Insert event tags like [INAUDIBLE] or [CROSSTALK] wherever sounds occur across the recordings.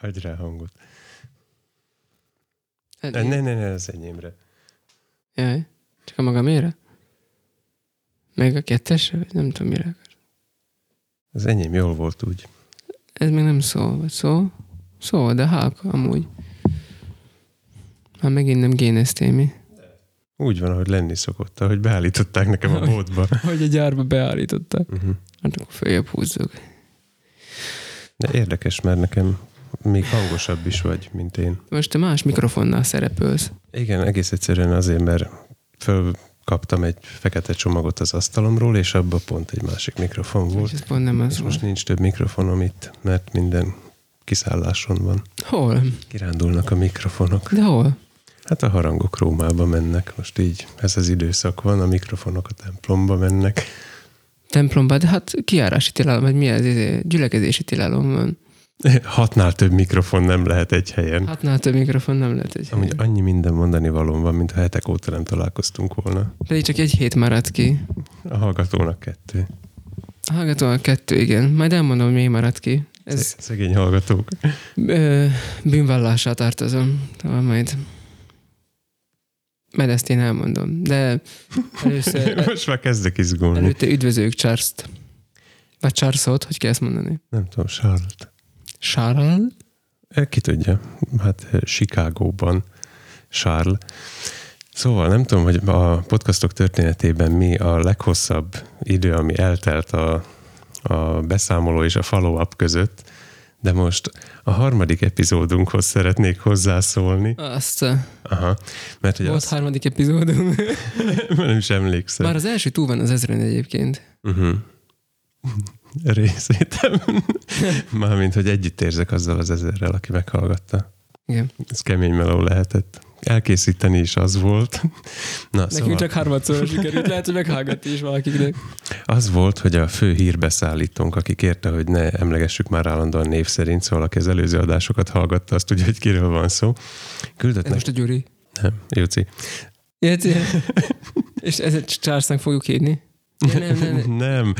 Adj rá hangot. Hát, Ne, ne, ne, ne, az enyémre. Jaj, csak a magamére? Meg a kettesre? Vagy nem tudom mire. Az enyém jól volt úgy. Ez még nem szól, vagy szól? Szól, de hák amúgy. Már megint nem génesztémi. Úgy van, ahogy lenni szokott, ahogy beállították nekem a módba. [LAUGHS] Hogy a gyárba beállították. Uh-huh. Hát akkor följebb húzzuk. De érdekes, mert nekem még hangosabb is vagy, mint én. Most te más mikrofonnál szerepelsz. Igen, egész egyszerűen azért, mert fölkaptam egy fekete csomagot az asztalomról, és abban pont egy másik mikrofon És volt. ez pont nem az És most nincs több mikrofonom itt, mert minden kiszálláson van. Hol? Kirándulnak a mikrofonok. De hol? Hát a harangok Rómába mennek. Most így ez az időszak van, a mikrofonok a templomba mennek. Templomba, de hát kiárási tilalom, vagy mi ez? Gyülekezési tilalom van. Hatnál több mikrofon nem lehet egy helyen. Hatnál több mikrofon nem lehet egy Amúgy helyen. annyi minden mondani valóm van, mint a hetek óta nem találkoztunk volna. Pedig csak egy hét maradt ki. A hallgatónak kettő. A hallgatóval kettő, igen. Majd elmondom, hogy mi maradt ki. Ez. Szegény hallgatók. ö, bűnvallásá tartozom. Szóval majd majd ezt én elmondom. De először, [LAUGHS] Most már kezdek izgulni. előtte üdvözöljük Charles-t. Vagy Charles-ot, hogy kell ezt mondani? Nem tudom, Charles. Charles? Ki tudja? Hát Chicagóban Charles. Szóval nem tudom, hogy a podcastok történetében mi a leghosszabb idő, ami eltelt a, a beszámoló és a follow-up között, de most a harmadik epizódunkhoz szeretnék hozzászólni. Azt Aha, mert hogy volt azt, harmadik epizódunk. [LAUGHS] nem is emlékszem. Bár az első túl van az ezren egyébként. Uh-huh. Részétem. [LAUGHS] Mármint, hogy együtt érzek azzal az ezerrel, aki meghallgatta. Igen. Ez kemény meló lehetett. Elkészíteni is az volt. Na, Nekünk szóval csak harmadszorra sikerült, lehet, hogy meghallgatni is valakiknek. az volt, hogy a fő hírbeszállítónk, aki kérte, hogy ne emlegessük már állandóan név szerint, szóval aki az előző adásokat hallgatta, azt tudja, hogy kiről van szó. Küldött Ez most a Gyuri. Nem, Jóci. Érti? És ezért Charlesnak fogjuk hívni? Ja, nem, nem, nem. [LAUGHS] nem.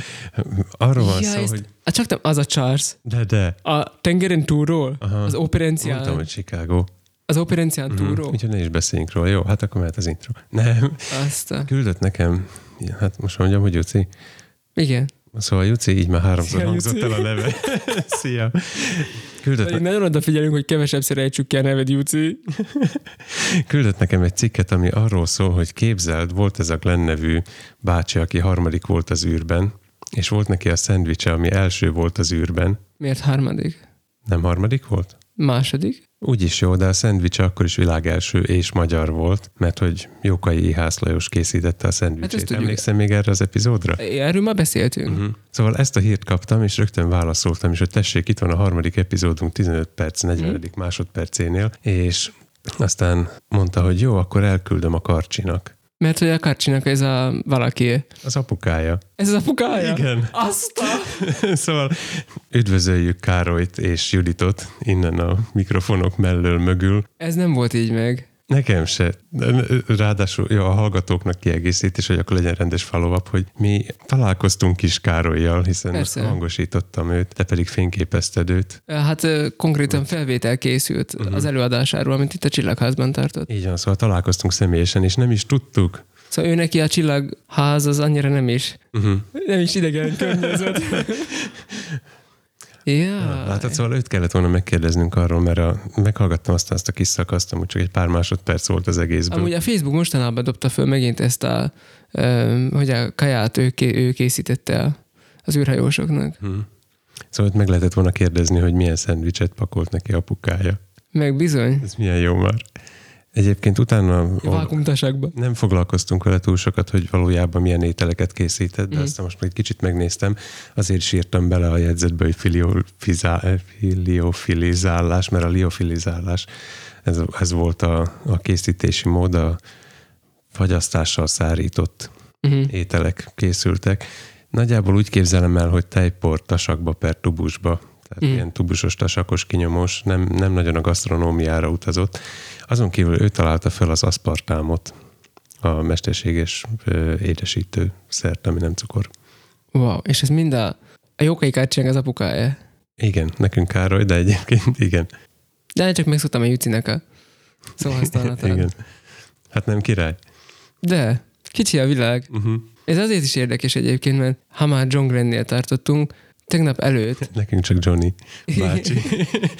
Arról van Ja, szó, ezt- hogy... Hát csak nem, az a Charles. De, de. A tengeren túlról? Aha. Az Mondtam, operencián, hogy Chicago. az operencián Mhm. túlról? Úgyhogy ne is beszéljünk róla. Jó, hát akkor mehet az intro. Nem, Azt a... küldött nekem, hát most mondjam, hogy Juci. Igen. Szóval Juci így már háromszor Szia, hangzott Juci. el a neve. [LAUGHS] Szia. Küldött, ne, nagyon odafigyelünk, hogy kevesebbszer ejtsük ki a neved, Júci. [LAUGHS] küldött nekem egy cikket, ami arról szól, hogy képzeld, volt ez a Glenn nevű bácsi, aki harmadik volt az űrben, és volt neki a szendvicse, ami első volt az űrben. Miért harmadik? Nem harmadik volt? Második? Úgy is jó, de a szendvics akkor is világ első és magyar volt, mert hogy Jókai Ihász Lajos készítette a Hát szendvicsét. tudjuk. Emlékszem még erre az epizódra? Erről már beszéltünk. Uh-huh. Szóval ezt a hírt kaptam, és rögtön válaszoltam is, hogy tessék, itt van a harmadik epizódunk 15 perc, 40. Mhm. másodpercénél, és aztán mondta, hogy jó, akkor elküldöm a karcsinak. Mert hogy a Karcsinak ez a valaki. Az apukája. Ez az apukája? Igen. Azt a... [LAUGHS] szóval üdvözöljük Károlyt és Juditot innen a mikrofonok mellől mögül. Ez nem volt így meg. Nekem se. Ráadásul jó, a hallgatóknak kiegészítés, hogy akkor legyen rendes follow hogy mi találkoztunk kis Károlyjal, hiszen Persze. hangosítottam őt, te pedig fényképezted őt. Hát konkrétan felvétel készült Mhm. az előadásáról, amit itt a Csillagházban tartott. Így van, szóval találkoztunk személyesen, és nem is tudtuk. Szóval ő neki a Csillagház az annyira nem is, Uh-huh. nem is idegen környezet. [LAUGHS] ja. Látod, szóval őt kellett volna megkérdeznünk arról, mert a, meghallgattam aztán azt a kis szakaszt, amúgy csak egy pár másodperc volt az egészből. Amúgy a Facebook mostanában dobta föl megint ezt a, hogy a kaját ő, ő készítette el az űrhajósoknak. Uh-huh. Szóval meg lehetett volna kérdezni, hogy milyen szendvicset pakolt neki apukája. Meg bizony, Ez milyen jó már. Egyébként utána vákumtasakba. nem foglalkoztunk vele túl sokat, hogy valójában milyen ételeket készített, de Mm. aztán most még kicsit megnéztem, azért is írtam bele a jegyzetbe, hogy filiofizá- filiofilizálás, mert a liofilizálás, ez, ez volt a, a készítési mód, a fagyasztással szárított Uh-huh. ételek készültek. Nagyjából úgy képzelem el, hogy tejpor tasakba per tubusba, tehát Mm. ilyen tubusos, tasakos, kinyomós, nem, nem nagyon a gasztronómiára utazott. Azon kívül ő találta fel az aszpartámot, a mesterséges ö, édesítő szert, ami nem cukor. Wow, és ez mind a, a Jókai Kárcsinak az apukája. Igen, nekünk Károly, de egyébként igen. De csak megszoktam a Jucinek a szóhasználatát. [LAUGHS] Igen. Hát nem király. De, kicsi a világ. Uh-huh. Ez azért is érdekes egyébként, mert ha már John Glennél tartottunk, tegnap előtt, Nekünk csak Johnny bácsi.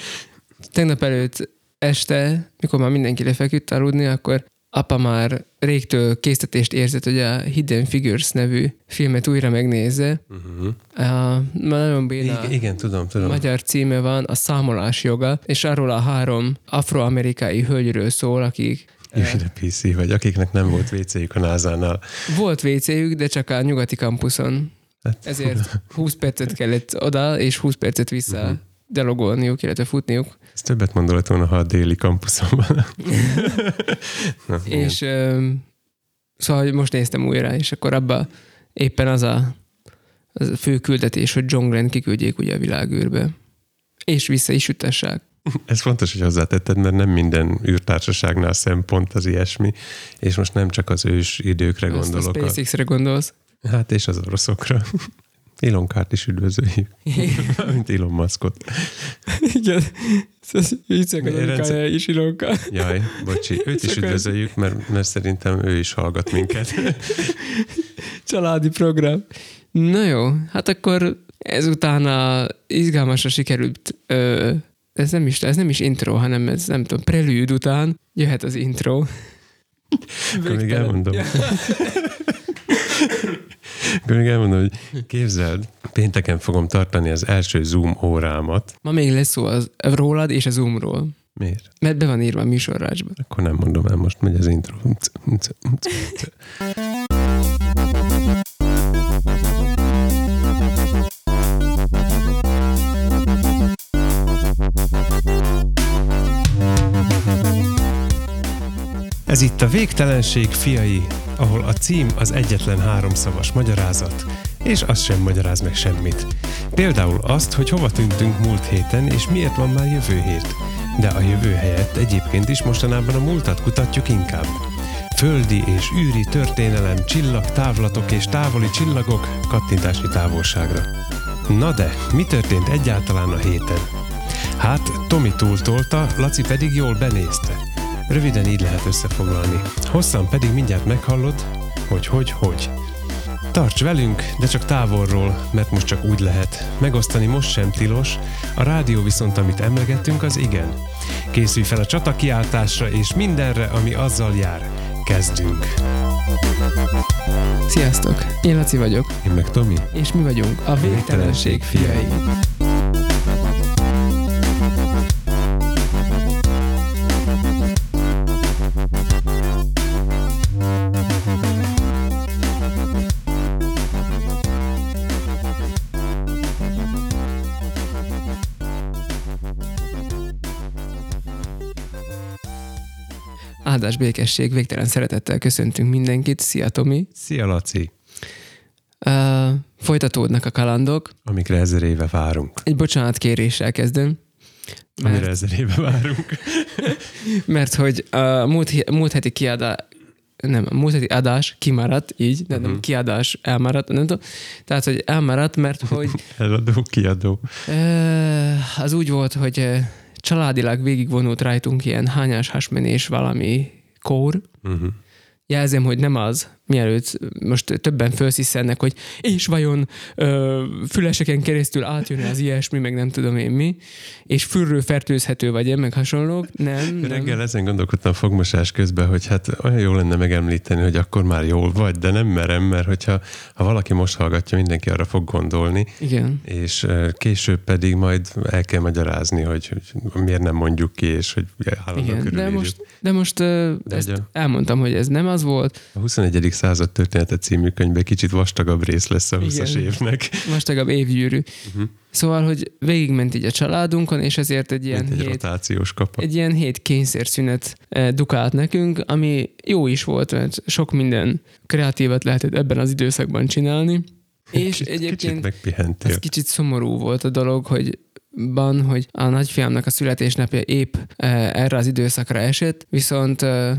[LAUGHS] tegnap előtt este, mikor már mindenki lefeküdt aludni, akkor apa már régtől késztetést érzett, hogy a Hidden Figures nevű filmet újra megnézze. Uh-huh. A, nagyon béna Igen, igen, tudom, tudom. magyar címe van, a számolás joga, és arról a három afroamerikai hölgyről szól, akik Jöjjön a PC vagy, akiknek nem volt WC-jük a NASA-nál. volt WC-jük, de csak a nyugati kampuszon. Hát, Ezért 20 percet kellett oda, és 20 percet vissza uh-huh. delogolniuk, illetve futniuk. Ez többet mondott volna, ha a déli. [LAUGHS] Na, igen. És öm, szóval most néztem újra, és akkor abba éppen az a, az a fő küldetés, hogy John Glenn kiküldjék ugye a világűrbe. És vissza is ütessák. [LAUGHS] Ez fontos, hogy hozzátetted, mert nem minden űrtársaságnál szempont az ilyesmi, és most nem csak az ős időkre Azt gondolok. A, SpaceX-re gondolsz? Hát és az oroszokra. Elon Kárt is üdvözöljük, mint Elon Muskot. Igen. Anyukája is Ilonka. Jaj, bocsi, őt is üdvözöljük, mert, mert szerintem ő is hallgat minket. Családi program. Na jó, hát akkor ezután a izgalmasra sikerült ö, ez nem, is, ez nem is intro, hanem ez nem tudom, prelűd után jöhet az intro. Akkor még elmondom. Akkor még elmondom, hogy képzeld, pénteken fogom tartani az első Zoom órámat. Ma még lesz szó az, rólad és a Zoomról. Miért? Mert be van írva a műsorrácsba. Akkor nem mondom el, most megy az intro. Ez itt a Végtelenség fiai, ahol a cím az egyetlen háromszavas magyarázat, és az sem magyaráz meg semmit. Például azt, hogy hova tűntünk múlt héten, és miért van már jövő hét. De a jövő helyett egyébként is mostanában a múltat kutatjuk inkább. Földi és űri történelem, csillag, távlatok és távoli csillagok kattintási távolságra. Na de, mi történt egyáltalán a héten? Hát, Tomi túltolta, Laci pedig jól benézte. Röviden így lehet összefoglalni. Hosszan pedig mindjárt meghallod, hogy hogy hogy. Tarts velünk, de csak távolról, mert most csak úgy lehet. Megosztani most sem tilos, a rádió viszont, amit emlegettünk, az igen. Készülj fel a csatakiáltásra és mindenre, ami azzal jár. Kezdünk. Sziasztok! Én Laci vagyok, Én meg Tomi. és mi vagyunk a Végtelenség fiai. Áldás békesség, végtelen szeretettel köszöntünk mindenkit. Szia Tomi! Szia Laci! Uh, folytatódnak a kalandok. Amikre ezer éve várunk. Egy bocsánatkéréssel kezdem. Amire Mert, ezer éve várunk. [LAUGHS] mert hogy a múlt, múlt heti kiadás, nem, a múlt heti adás kimaradt, így, de nem kiadás elmaradt, nem tudom. Tehát, hogy elmaradt, mert hogy [LAUGHS] Eladó, kiadó. az úgy volt, hogy családilag végigvonult rajtunk ilyen hányás hasmenés valami kór. Uh-huh. Jelzem, hogy nem az, mielőtt most többen felsziszennek, hogy és vajon ö, füleseken keresztül átjön az ilyesmi, meg nem tudom én mi, és fülről fertőzhető vagy meg hasonlók. Nem, nem. Reggel ezen gondolkodtam fogmosás közben, hogy hát olyan jó lenne megemlíteni, hogy akkor már jól vagy, de nem merem, mert hogyha ha valaki most hallgatja, mindenki arra fog gondolni, Igen. és később pedig majd el kell magyarázni, hogy, hogy miért nem mondjuk ki, és hogy állandóan Igen, de most, de most De ezt elmondtam, hogy ez nem az volt. A 21. század története című könyvben kicsit vastagabb rész lesz a 20-as Igen. évnek. [LAUGHS] Vastagabb évgyűrű. Uh-huh. Szóval, hogy végigment így a családunkon, és ezért egy ilyen Mint egy hét, rotációs kapa. egy ilyen hét kényszerszünet eh, dukált nekünk, ami jó is volt, mert sok minden kreatívat lehetett ebben az időszakban csinálni. És Kicsit- egyébként Kicsit ez kicsit szomorú volt a dolog, hogy ban, hogy a nagyfiamnak a születésnapja épp eh, erre az időszakra esett, viszont eh,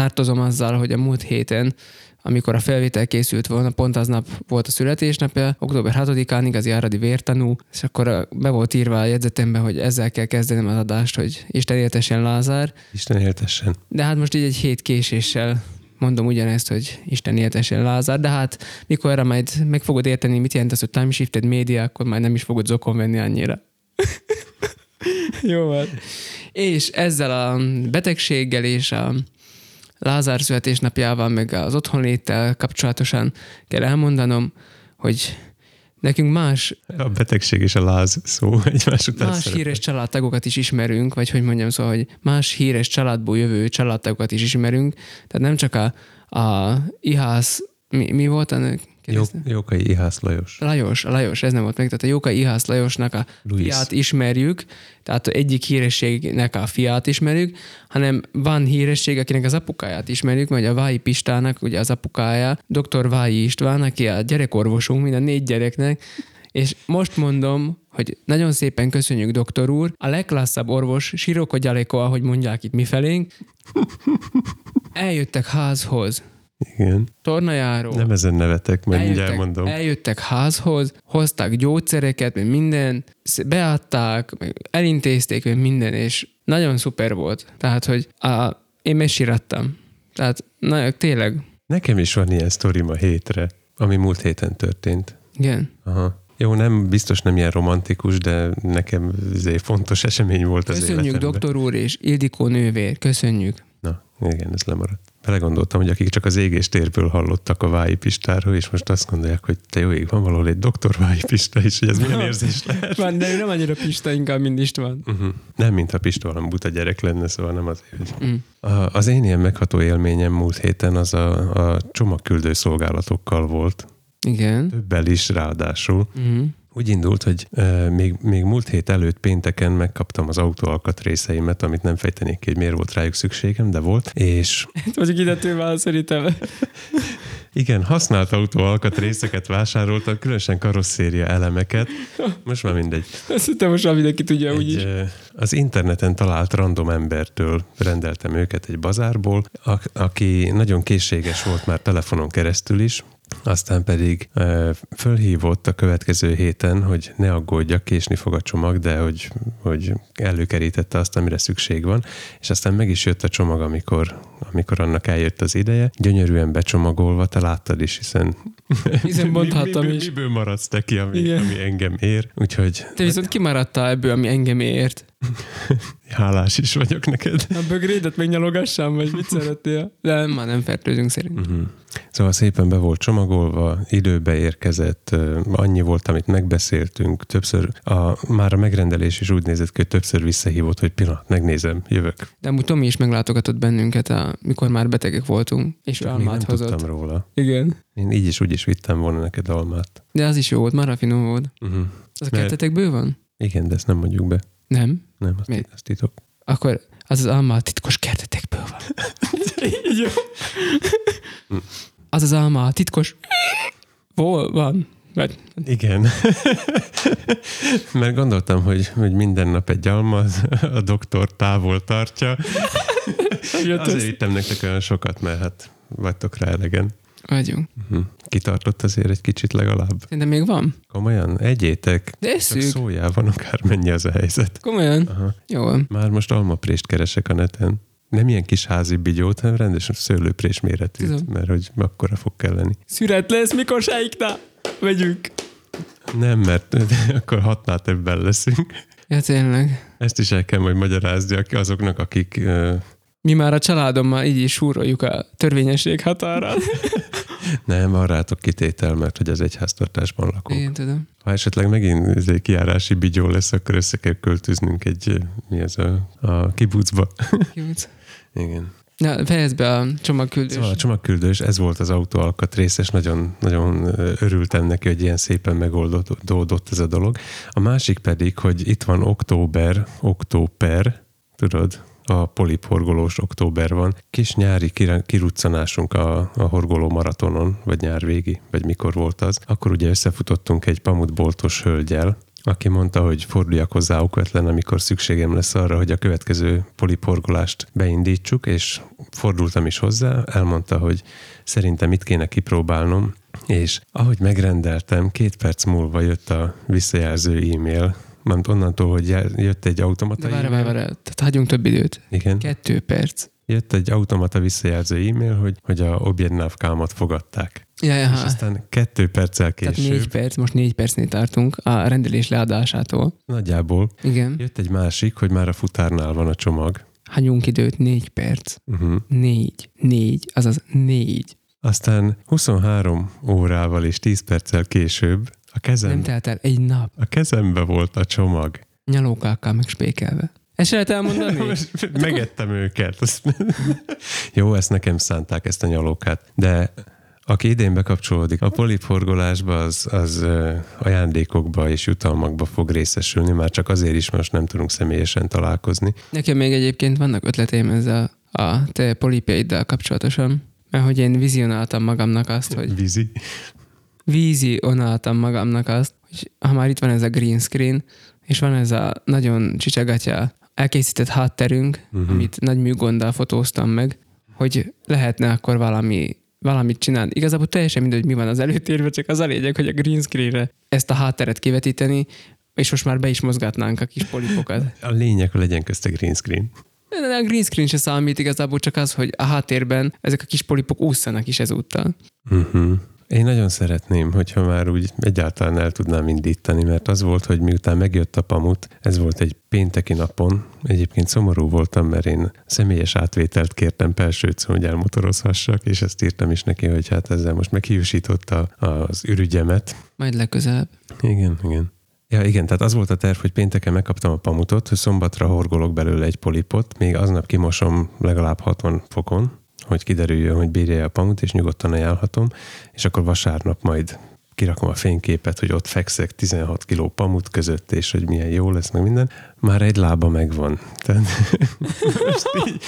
tartozom azzal, hogy a múlt héten amikor a felvétel készült volna, pont aznap volt a születésnapja, október 6-án igazi áradi vértanú, és akkor be volt írva a jegyzetembe, hogy ezzel kell kezdenem az adást, hogy Isten éltessen Lázár. Isten éltessen. De hát most így egy hét késéssel mondom ugyanezt, hogy Isten éltessen Lázár, de hát mikor erre majd meg fogod érteni, mit jelent az, hogy time shifted média, akkor már nem is fogod zokon venni annyira. Jó van. És ezzel a betegséggel és a Lázár születésnapjával, meg az otthonléttel kapcsolatosan kell elmondanom, hogy nekünk más... A betegség és a láz szó egymás után Más szerepel. híres családtagokat is ismerünk, vagy hogy mondjam, szóval, hogy más híres családból jövő családtagokat is ismerünk. Tehát nem csak a, a Ihász, mi, mi volt ennek? Jó, Jókai Ihász Lajos. Lajos, a Lajos, ez nem volt meg, tehát a Jókai Ihász Lajosnak a Luis. fiát ismerjük, tehát egyik hírességnek a fiát ismerjük, hanem van híresség, akinek az apukáját ismerjük, vagy a Vályi Pistának ugye az apukája, dr. Vályi István, aki a gyerekorvosunk, mind a négy gyereknek, és most mondom, hogy nagyon szépen köszönjük, doktor úr, a legklasszabb orvos, Siroko Gyaleko, ahogy mondják itt mifelénk, eljöttek házhoz, Igen. tornajáró, Nem ezen nevetek, majd mindjárt mondom. eljöttek házhoz, hozták gyógyszereket, meg minden, beadták, meg elintézték, meg minden, és nagyon szuper volt. Tehát, hogy a, én mesirattam. Tehát na, tényleg, Nekem is van ilyen sztorim a hétre, ami múlt héten történt. igen. Aha. Jó, nem, biztos nem ilyen romantikus, de nekem egy fontos esemény volt az Köszönjük, életemben. doktor úr és Ildikó nővér, köszönjük. Na, igen, ez lemaradt. Belegondoltam, hogy akik csak az égés térből hallottak a Vályi Pistáról, és most azt gondolják, hogy te jó ég, van valahol egy doktor Vályi Pista is, hogy ez milyen érzés [LAUGHS] lehet. Van, de ő nem annyira Pista, inkább mind István. Uh-huh. Nem, mint a Pista valami buta gyerek lenne, szóval nem azért, hogy... Mm. A, az én ilyen megható élményem múlt héten az a, a csomagküldő szolgálatokkal volt. Igen. Többel is ráadásul. Mm. Úgy indult, hogy uh, még, még múlt hét előtt pénteken megkaptam az autó alkatrészeimet, amit nem fejtenék ki, hogy miért volt rájuk szükségem, de volt, és Mondjuk ide tőle szerintem. igen, használt autó alkatrészeket vásároltam, különösen karosszéria elemeket. Most már mindegy. Azt hittem most már mindenki tudja Egy, úgyis. az interneten talált random embertől rendeltem őket egy bazárból, a- aki nagyon készséges volt már telefonon keresztül is, aztán pedig ö, fölhívott a következő héten, hogy ne aggódjak, késni fog a csomag, de hogy, hogy előkerítette azt, amire szükség van, és aztán meg is jött a csomag, amikor, amikor annak eljött az ideje. Gyönyörűen becsomagolva, te láttad is, hiszen... [LAUGHS] Hiszen mondhattam miből, is. Miből maradsz te ki, ami, Igen. ami engem ér. Úgyhogy Te viszont kimaradtál ebből, ami engem ért. [LAUGHS] hálás is vagyok neked. A bögrédet megnyalogassam, vagy mit szeretnél? De már nem fertőzünk szerint. Uh-huh. Szóval szépen be volt csomagolva, időbe érkezett, annyi volt, amit megbeszéltünk, többször, a, már a megrendelés is úgy nézett ki, hogy többször visszahívott, hogy pillanat, megnézem, jövök. De amúgy Tomi is meglátogatott bennünket, a, mikor már betegek voltunk, és ő Még nem almát hozott. tudtam róla. Igen. Én így is úgy is vittem volna neked almát. De az is jó volt, már finom volt. Uh-huh. Az a Mert- kertetekből van? Igen, de ezt nem mondjuk be. Nem? Nem, azt, Miért? azt titok. Akkor az az alma a titkos kertetekből van. [LAUGHS] jó. Az az alma a titkos... Hol van? Vagy... Igen. [LAUGHS] Mert gondoltam, hogy, hogy minden nap egy alma a doktor távol tartja. Azért vittem nektek olyan sokat, mert hát vagytok rá elegen. Vagyunk. Uh-huh. Kitartott azért egy kicsit legalább. Szerintem még van. Komolyan? Egyétek. De Csak eszük. szóljál van, akár mennyi az a helyzet. Komolyan. Aha. Jó. Már most almaprést keresek a neten. Nem ilyen kis házi bigyót, hanem rendesen szőlőprés méretű, mert hogy akkora fog kelleni. Szüret lesz, mikor sáikna? Vegyünk. Nem, mert [LAUGHS] akkor hatnál többen leszünk. Ja, tényleg. Ezt is el kell majd magyarázni azoknak, akik Mi már a családommal így is súroljuk a törvényesség határát. [LAUGHS] nem, van rátok kitétel, mert hogy az egyháztartásban lakunk. Én tudom. Ha esetleg megint ez egy kiárási bigyó lesz, akkor össze kell költöznünk egy, mi ez a, a kibucba. Jó. Igen. Na, fejezd be a csomagküldős. Szóval a csomagküldős, ez volt az autó alkatrész, és nagyon, nagyon örültem neki, hogy ilyen szépen megoldódott ez a dolog. A másik pedig, hogy itt van október, október, tudod, a polip horgolós október van. Kis nyári kiruccanásunk a, a horgoló maratonon, vagy nyár végi, vagy mikor volt az. Akkor ugye összefutottunk egy pamutboltos hölgyel, aki mondta, hogy forduljak hozzá okvetlen, amikor szükségem lesz arra, hogy a következő poliporgolást beindítsuk, és fordultam is hozzá, elmondta, hogy szerintem itt kéne kipróbálnom, és ahogy megrendeltem, két perc múlva jött a visszajelző e-mail, mert onnantól, hogy jött egy automata De várj, várj, várj, tehát hagyjunk több időt. Igen. Kettő perc. Jött egy automata visszajelző e-mail, hogy, hogy a objednávkámat fogadták. Ja, ja, És aztán kettő perccel tehát később, négy perc, most négy percnél tartunk a rendelés leadásától. nagyjából Igen. jött egy másik, hogy már a futárnál van a csomag. Hagyjunk időt, négy perc. Uh-huh. Négy. Négy, azaz négy. Aztán 23 órával és 10 perccel később a, kezem, Nem telt el egy nap. a kezembe volt a csomag. Nyalókákkal meg spékelve. Ezt se lehet elmondani? [LAUGHS] Megettem őket. [LAUGHS] Jó, ezt nekem szánták, ezt a nyalókát. De aki idén bekapcsolódik a poliforgolásba, az, az ajándékokba és jutalmakba fog részesülni, már csak azért is, most nem tudunk személyesen találkozni. Nekem még egyébként vannak ötleteim ezzel a te polipjaiddal kapcsolatosan, mert hogy én vizionáltam magamnak azt, hogy Vízi. vizionáltam magamnak azt, hogy ha már itt van ez a green screen, és van ez a nagyon csicsagatja elkészített hátterünk, uh-huh. amit nagy műgonddal fotóztam meg, hogy lehetne akkor valami valamit csinálni. Igazából teljesen mindegy, mi van az előtérben, csak az a lényeg, hogy a green screenre ezt a hátteret kivetíteni, és most már be is mozgatnánk a kis polipokat. A lényeg, hogy legyen közte green screen. A green screen se számít igazából csak az, hogy a háttérben ezek a kis polipok ússzanak is ezúttal. Uh-huh. Én nagyon szeretném, hogyha már úgy egyáltalán el tudnám indítani, mert az volt, hogy miután megjött a pamut, ez volt egy pénteki napon, egyébként szomorú voltam, mert én személyes átvételt kértem Pelsőcön, hogy elmotorozhassak, és ezt írtam is neki, hogy hát ezzel most meghiúsította az ürügyemet. Majd legközelebb. Igen, igen. Ja, igen, tehát az volt a terv, hogy pénteken megkaptam a pamutot, hogy szombatra horgolok belőle egy polipot, még aznap kimosom legalább 60 fokon, hogy kiderüljön, hogy bírja a pamut, és nyugodtan ajánlhatom, és akkor vasárnap majd kirakom a fényképet, hogy ott fekszek 16 kiló pamut között, és hogy milyen jó lesz, meg minden. Már egy lába megvan. Tehát [LAUGHS] most így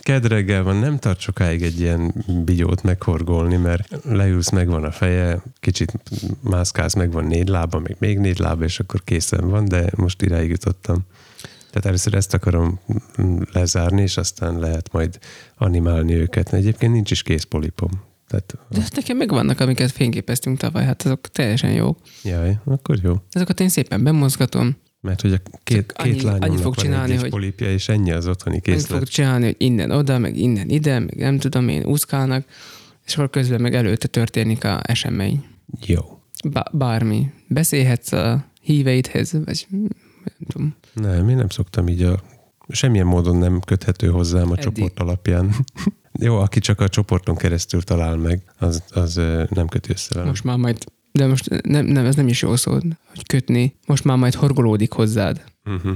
kedreggel van, nem tart sokáig egy ilyen bigyót meghorgolni, mert leülsz, megvan a feje, kicsit mászkálsz, megvan négy lába, még még négy lába, és akkor készen van, de most iráig jutottam. Tehát először ezt akarom lezárni, és aztán lehet majd animálni őket. Egyébként nincs is kész polipom. Tehát, De nekem megvannak, amiket fényképeztünk tavaly, hát azok teljesen jók. jaj, akkor jó. Azokat én szépen bemozgatom, Mert hogy a két, annyi- két lányomnak annyit fog van csinálni, egy polipja, és ennyi az otthoni Készlet. készlet. fogok csinálni, hogy innen oda, meg innen ide, meg nem tudom én, úszkálnak, és akkor közben meg előtte történik a esemény. Jó. Bá- bármi. Beszélhetsz a híveidhez, vagy nem tudom. Nem, én nem szoktam így a... Semmilyen módon nem köthető hozzám a Eddig. csoport alapján. [LAUGHS] Jó, aki csak a csoporton keresztül talál meg, az, az nem köti össze velem. Most már majd, de most nem, nem, ez nem is jó szó, hogy kötni. Most már majd horgolódik hozzád. Uh-huh.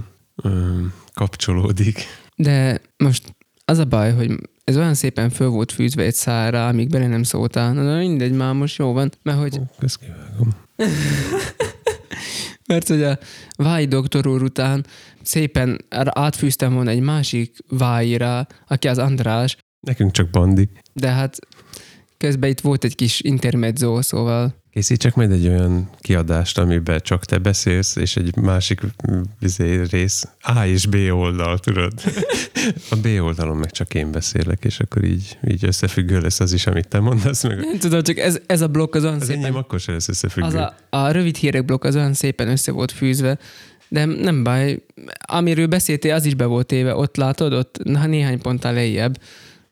Kapcsolódik. De most az a baj, hogy ez olyan szépen föl volt fűzve egy szára, amíg bele nem szóltál. Na, de mindegy, már most jó van, mert hogy Ezt kivágom. [LAUGHS] Mert hogy a váj doktor úr után szépen átfűztem volna egy másik vájra, aki az András, Nekünk csak bandi. de hát közben itt volt egy kis intermezzo, szóval Készítsek majd egy olyan kiadást, amiben csak te beszélsz, és egy másik vizé rész A és B oldal, tudod? [LAUGHS] A B oldalon meg csak én beszélek, és akkor így, így összefüggő lesz az is, amit te mondasz, meg nem tudom, csak ez, ez a blokk az olyan az szépen, enyém akkor sem lesz összefüggő. az a, a rövid hírek blokk az olyan szépen össze volt fűzve, de nem baj, amiről beszéltél, az is be volt éve, ott látod, ott na, néhány ponttal lejjebb.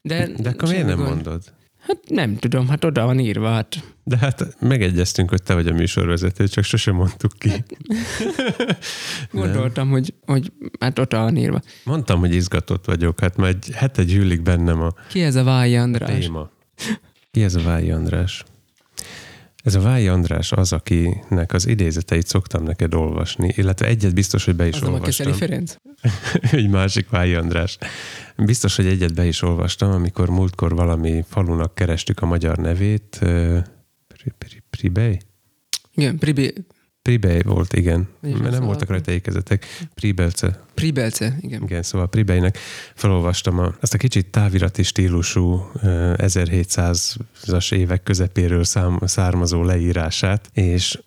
De, De akkor miért nem gond. mondod? Hát nem tudom, hát oda van írva, hát De hát megegyeztünk, hogy te vagy a műsorvezető, csak sosem mondtuk ki. [LAUGHS] gondoltam, hogy, hogy hát oda van írva. Mondtam, hogy izgatott vagyok, hát már egy hete gyűlik bennem a Ki ez a Vályi András? téma. Ki ez a Vályi András? Ez a Vályi András az, akinek az idézeteit szoktam neked olvasni, illetve egyet biztos, hogy be is Az nem a olvastam. Keszeli Ferenc? [LAUGHS] egy másik Vályi András. Biztos, hogy egyet be is olvastam, amikor múltkor valami falunak kerestük a magyar nevét. Pribej? Igen, Pribi, Pribej volt, igen. Mert nem szóval- voltak rajta ékezetek. Pribelce. Pribelce, igen. Igen, szóval Pribejnek felolvastam a, azt a kicsit távirati stílusú ö, 1700-as évek közepéről szám, származó leírását, és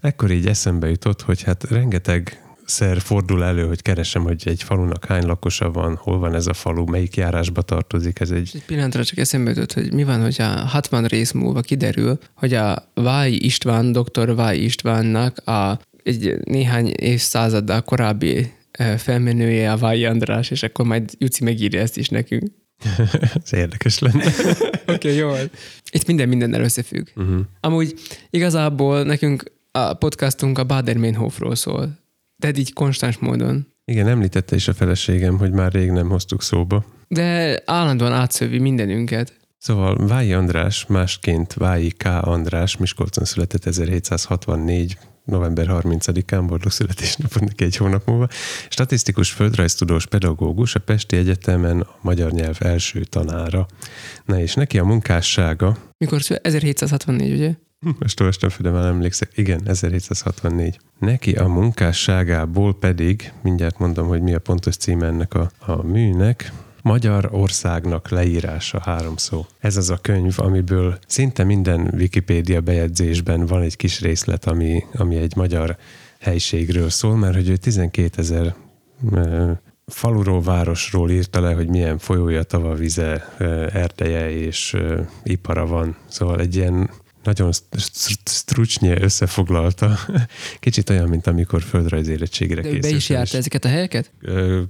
ekkor így eszembe jutott, hogy hát rengeteg szer fordul elő, hogy keresem, hogy egy falunak hány lakosa van, hol van ez a falu, melyik járásba tartozik, ez egy... Egy pillanatra csak eszembe jutott, hogy mi van, hogy a 60 rész múlva kiderül, hogy a Váj István, dr. Váj Istvánnak a egy néhány évszázaddal korábbi felmenője a Váj András, és akkor majd Juci megírja ezt is nekünk. [LAUGHS] ez érdekes lenne. [LAUGHS] Oké, okay, jó. Itt minden mindennel összefügg. Uh-huh. Amúgy igazából nekünk a podcastunk a Bader-Meinhofról szól. Tehát így konstans módon. Igen, említette is a feleségem, hogy már rég nem hoztuk szóba. De állandóan átszövi mindenünket. Szóval Vályi András, másként Vályi K. András, Miskolcon született 1764 november 30-án, boldog születésnapot neki egy hónap múlva. Statisztikus földrajztudós pedagógus, a Pesti Egyetemen a magyar nyelv első tanára. Na és neki a munkássága... Mikor szület? 1764, ugye? Most olvastam fel, de már emlékszek. Igen, 1764. Neki a munkásságából pedig, mindjárt mondom, hogy mi a pontos címe ennek a, a műnek, Magyar országnak leírása három szó. Ez az a könyv, amiből szinte minden Wikipédia bejegyzésben van egy kis részlet, ami, ami egy magyar helységről szól, mert hogy ő 12 ezer faluról, városról írta le, hogy milyen folyója, tavavize, erdeje és ipara van. Szóval egy ilyen nagyon strucsnyi összefoglalta. [LAUGHS] Kicsit olyan, mint amikor földrajz érettségére készült. be is járt ezeket a helyeket?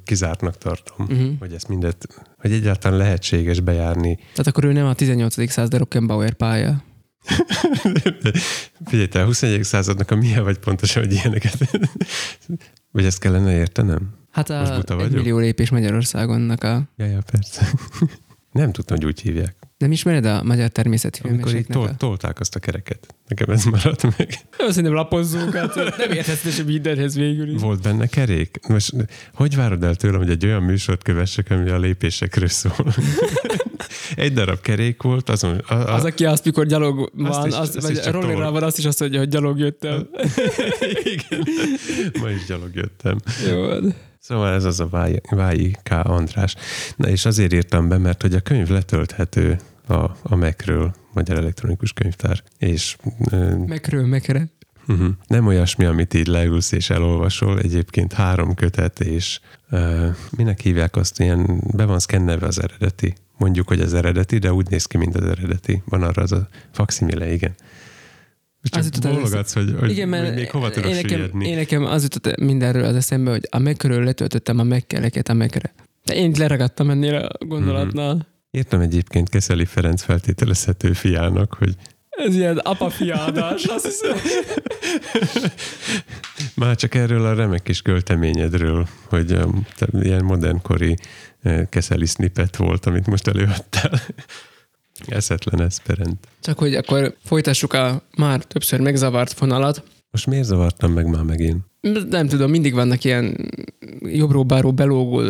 Kizártnak tartom, uh-huh. hogy ezt mindet, hogy egyáltalán lehetséges bejárni. Tehát akkor ő nem a 18. század Rockenbauer pálya. [LAUGHS] Figyelj, te a 21. századnak a milyen vagy pontosan, hogy ilyeneket. [LAUGHS] vagy ezt kellene értenem? Hát a egy millió lépés Magyarországonnak a... Ja, ja, persze. nem tudtam, hogy úgy hívják. Nem ismered a magyar természeti Amikor így tol- tolták azt a kereket. Nekem ez maradt meg. Jó, szerintem lapozzunk, hát [LAUGHS] nem érthetsz sem mindenhez végül is. Volt benne kerék? Most hogy várod el tőlem, hogy egy olyan műsort kövessek, ami a lépésekről szól? [LAUGHS] egy darab kerék volt, azon... A, a... Az, aki azt, mikor gyalog van, azt is, az, azt vagy rollera van, azt is azt mondja, hogy gyalog jöttem. [LAUGHS] Igen. Ma is gyalog jöttem. Jó. Szóval ez az a Vályi K. András. Na és azért írtam be, mert hogy a könyv letölthető a, a Mac-ről, Magyar Elektronikus Könyvtár. És, Mac-ről, Mac-re? Uh-huh. Nem olyasmi, amit így leülsz és elolvasol, egyébként három kötet, és uh, minek hívják azt, ilyen be van szkennelve az eredeti. Mondjuk, hogy az eredeti, de úgy néz ki, mint az eredeti. Van arra az a faximile, igen. Csak az bólogatsz, hogy, hogy, igen, mert hogy még hova tudok én nekem, én nekem az jutott mindenről az eszembe, hogy a megkörül letöltöttem a megkeleket a megre. De én leragadtam ennél a gondolatnál. Mm-hmm. Írtam egyébként Keszeli Ferenc feltételezhető fiának, hogy ez ilyen apa-fiádás, azt hiszem. [LAUGHS] Már csak erről a remek kis költeményedről, hogy um, ilyen modernkori uh, Keszeli snippet volt, amit most előadtál. [LAUGHS] Eszetlen esperent. Csak hogy akkor folytassuk a már többször megzavart fonalat. Most miért zavartam meg már megint? Nem tudom, mindig vannak ilyen jobbról-báról belógó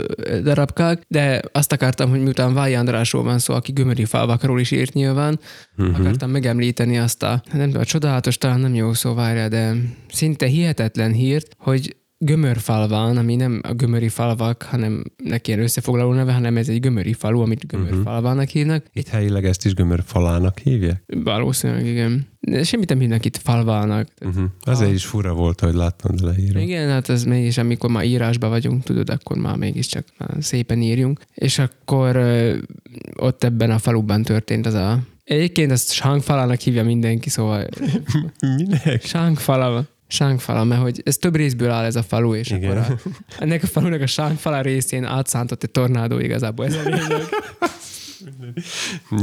darabkák, de azt akartam, hogy miután Váj Andrásról van szó, aki gömöri falvakról is írt nyilván, uh-huh. akartam megemlíteni azt a, nem tudom, a csodálatos talán nem jó szó várja, de szinte hihetetlen hírt, hogy Gömörfalván, ami nem a gömöri falvak, hanem neki ilyen összefoglaló neve, hanem ez egy gömöri falu, amit Gömörfalvának hívnak. Itt helyileg ezt is Gömörfalának hívják? Valószínűleg, igen. De semmit nem hívnak itt falvának. Uh-huh. Azért is fura volt, hogy láttam, de leírom. Igen, hát ez mégis, amikor már írásba vagyunk, tudod, akkor már mégiscsak szépen írjunk. És akkor ott ebben a faluban történt az a Egyébként ezt Sángfalának hívja mindenki, szóval... [LAUGHS] Minek? Sángfala. Sángfala, mert hogy ez több részből áll ez a falu, és Igen. akkor a, ennek a falunak a Sángfala részén átszántott egy tornádó igazából, ez a lényeg.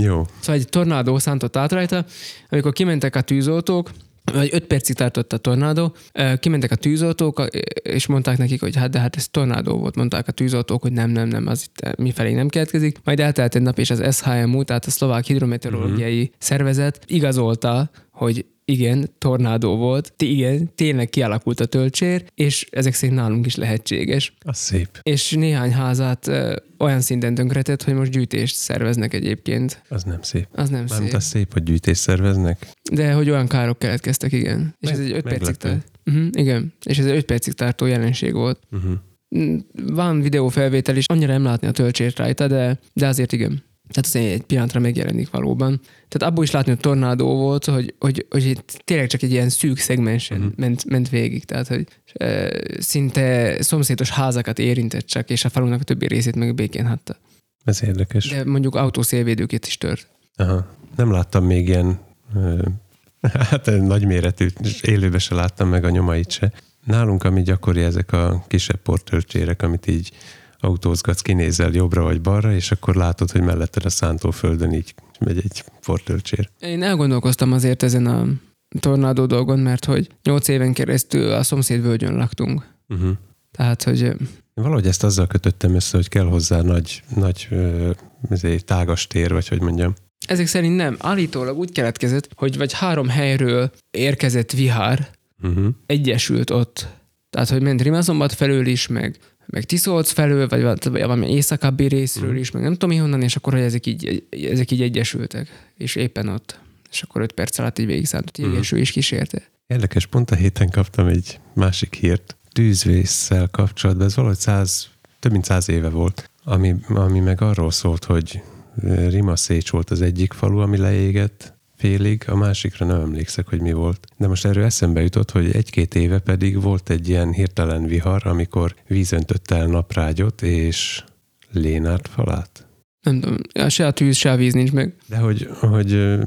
Jó. Szóval egy tornádó szántott át rajta, amikor kimentek a tűzoltók, vagy öt percig tartott a tornádó, kimentek a tűzoltók, és mondták nekik, hogy hát de hát ez tornádó volt, mondták a tűzoltók, hogy nem, nem, nem, az itt mi felé nem keletkezik. Majd eltelt egy nap, és az SHMU, tehát a Szlovák Hidrometeorológiai uh-huh. Szervezet igazolta, hogy igen, tornádó volt, igen, tényleg kialakult a töltsér, és ezek szerint nálunk is lehetséges. Az szép. És néhány házát olyan szinten tönkretett, hogy most gyűjtést szerveznek egyébként. Az nem szép. Az nem Mármint szép. az szép, hogy gyűjtést szerveznek. De hogy olyan károk keletkeztek, igen. És Meg, ez egy 5 percig tart. Uh-huh, igen, és ez egy 5 percig tartó jelenség volt. Uh-huh. Van videófelvétel is, annyira nem látni a töltsért rajta, de, de azért igen. Tehát az egy pillanatra megjelenik valóban. Tehát abból is látni, hogy tornádó volt, hogy, hogy, hogy tényleg csak egy ilyen szűk szegmensen uh-huh. ment, ment végig. Tehát, hogy e, szinte szomszédos házakat érintett csak, és a falunak a többi részét meg békén hatta. Ez érdekes. De mondjuk autószélvédőket is tört. Aha. Nem láttam még ilyen, [LAUGHS] hát nagyméretű, élőbe se láttam meg a nyomait se. Nálunk, ami gyakori, ezek a kisebb portörcsérek, amit így autózgatsz, kinézel jobbra vagy balra, és akkor látod, hogy melletted a szántóföldön így megy egy portörcsér. Én elgondolkoztam azért ezen a tornádó dolgon, mert hogy nyolc éven keresztül a szomszéd völgyön laktunk. Uh-huh. Tehát, hogy... Én valahogy ezt azzal kötöttem össze, hogy kell hozzá nagy, nagy ezért, tágas tér, vagy hogy mondjam. Ezek szerint nem. Állítólag úgy keletkezett, hogy vagy három helyről érkezett vihar, uh-huh. egyesült ott. Tehát, hogy ment Rimaszombat felől is, meg meg Tiszolc felől, vagy valami északabbi részről is, meg nem tudom honnan, és akkor hogy ezek így, ezek így egyesültek, és éppen ott. És akkor öt perc alatt így végig szállt, hogy uh-huh. is kísérte. Érdekes, pont a héten kaptam egy másik hírt, tűzvészsel kapcsolatban, ez valahogy száz, több mint száz éve volt, ami, ami meg arról szólt, hogy Rimaszécs volt az egyik falu, ami leégett, félig, a másikra nem emlékszek, hogy mi volt. De most erről eszembe jutott, hogy egy-két éve pedig volt egy ilyen hirtelen vihar, amikor vízöntött el naprágyot és Lénárt falát. Nem tudom, se a tűz, se a víz nincs meg. De hogy, hogy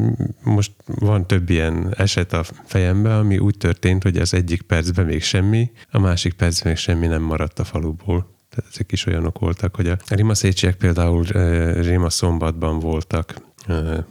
most van több ilyen eset a fejemben, ami úgy történt, hogy az egyik percben még semmi, a másik percben még semmi nem maradt a faluból. Tehát ezek is olyanok voltak, hogy a rimaszécsiek például Rima szombatban voltak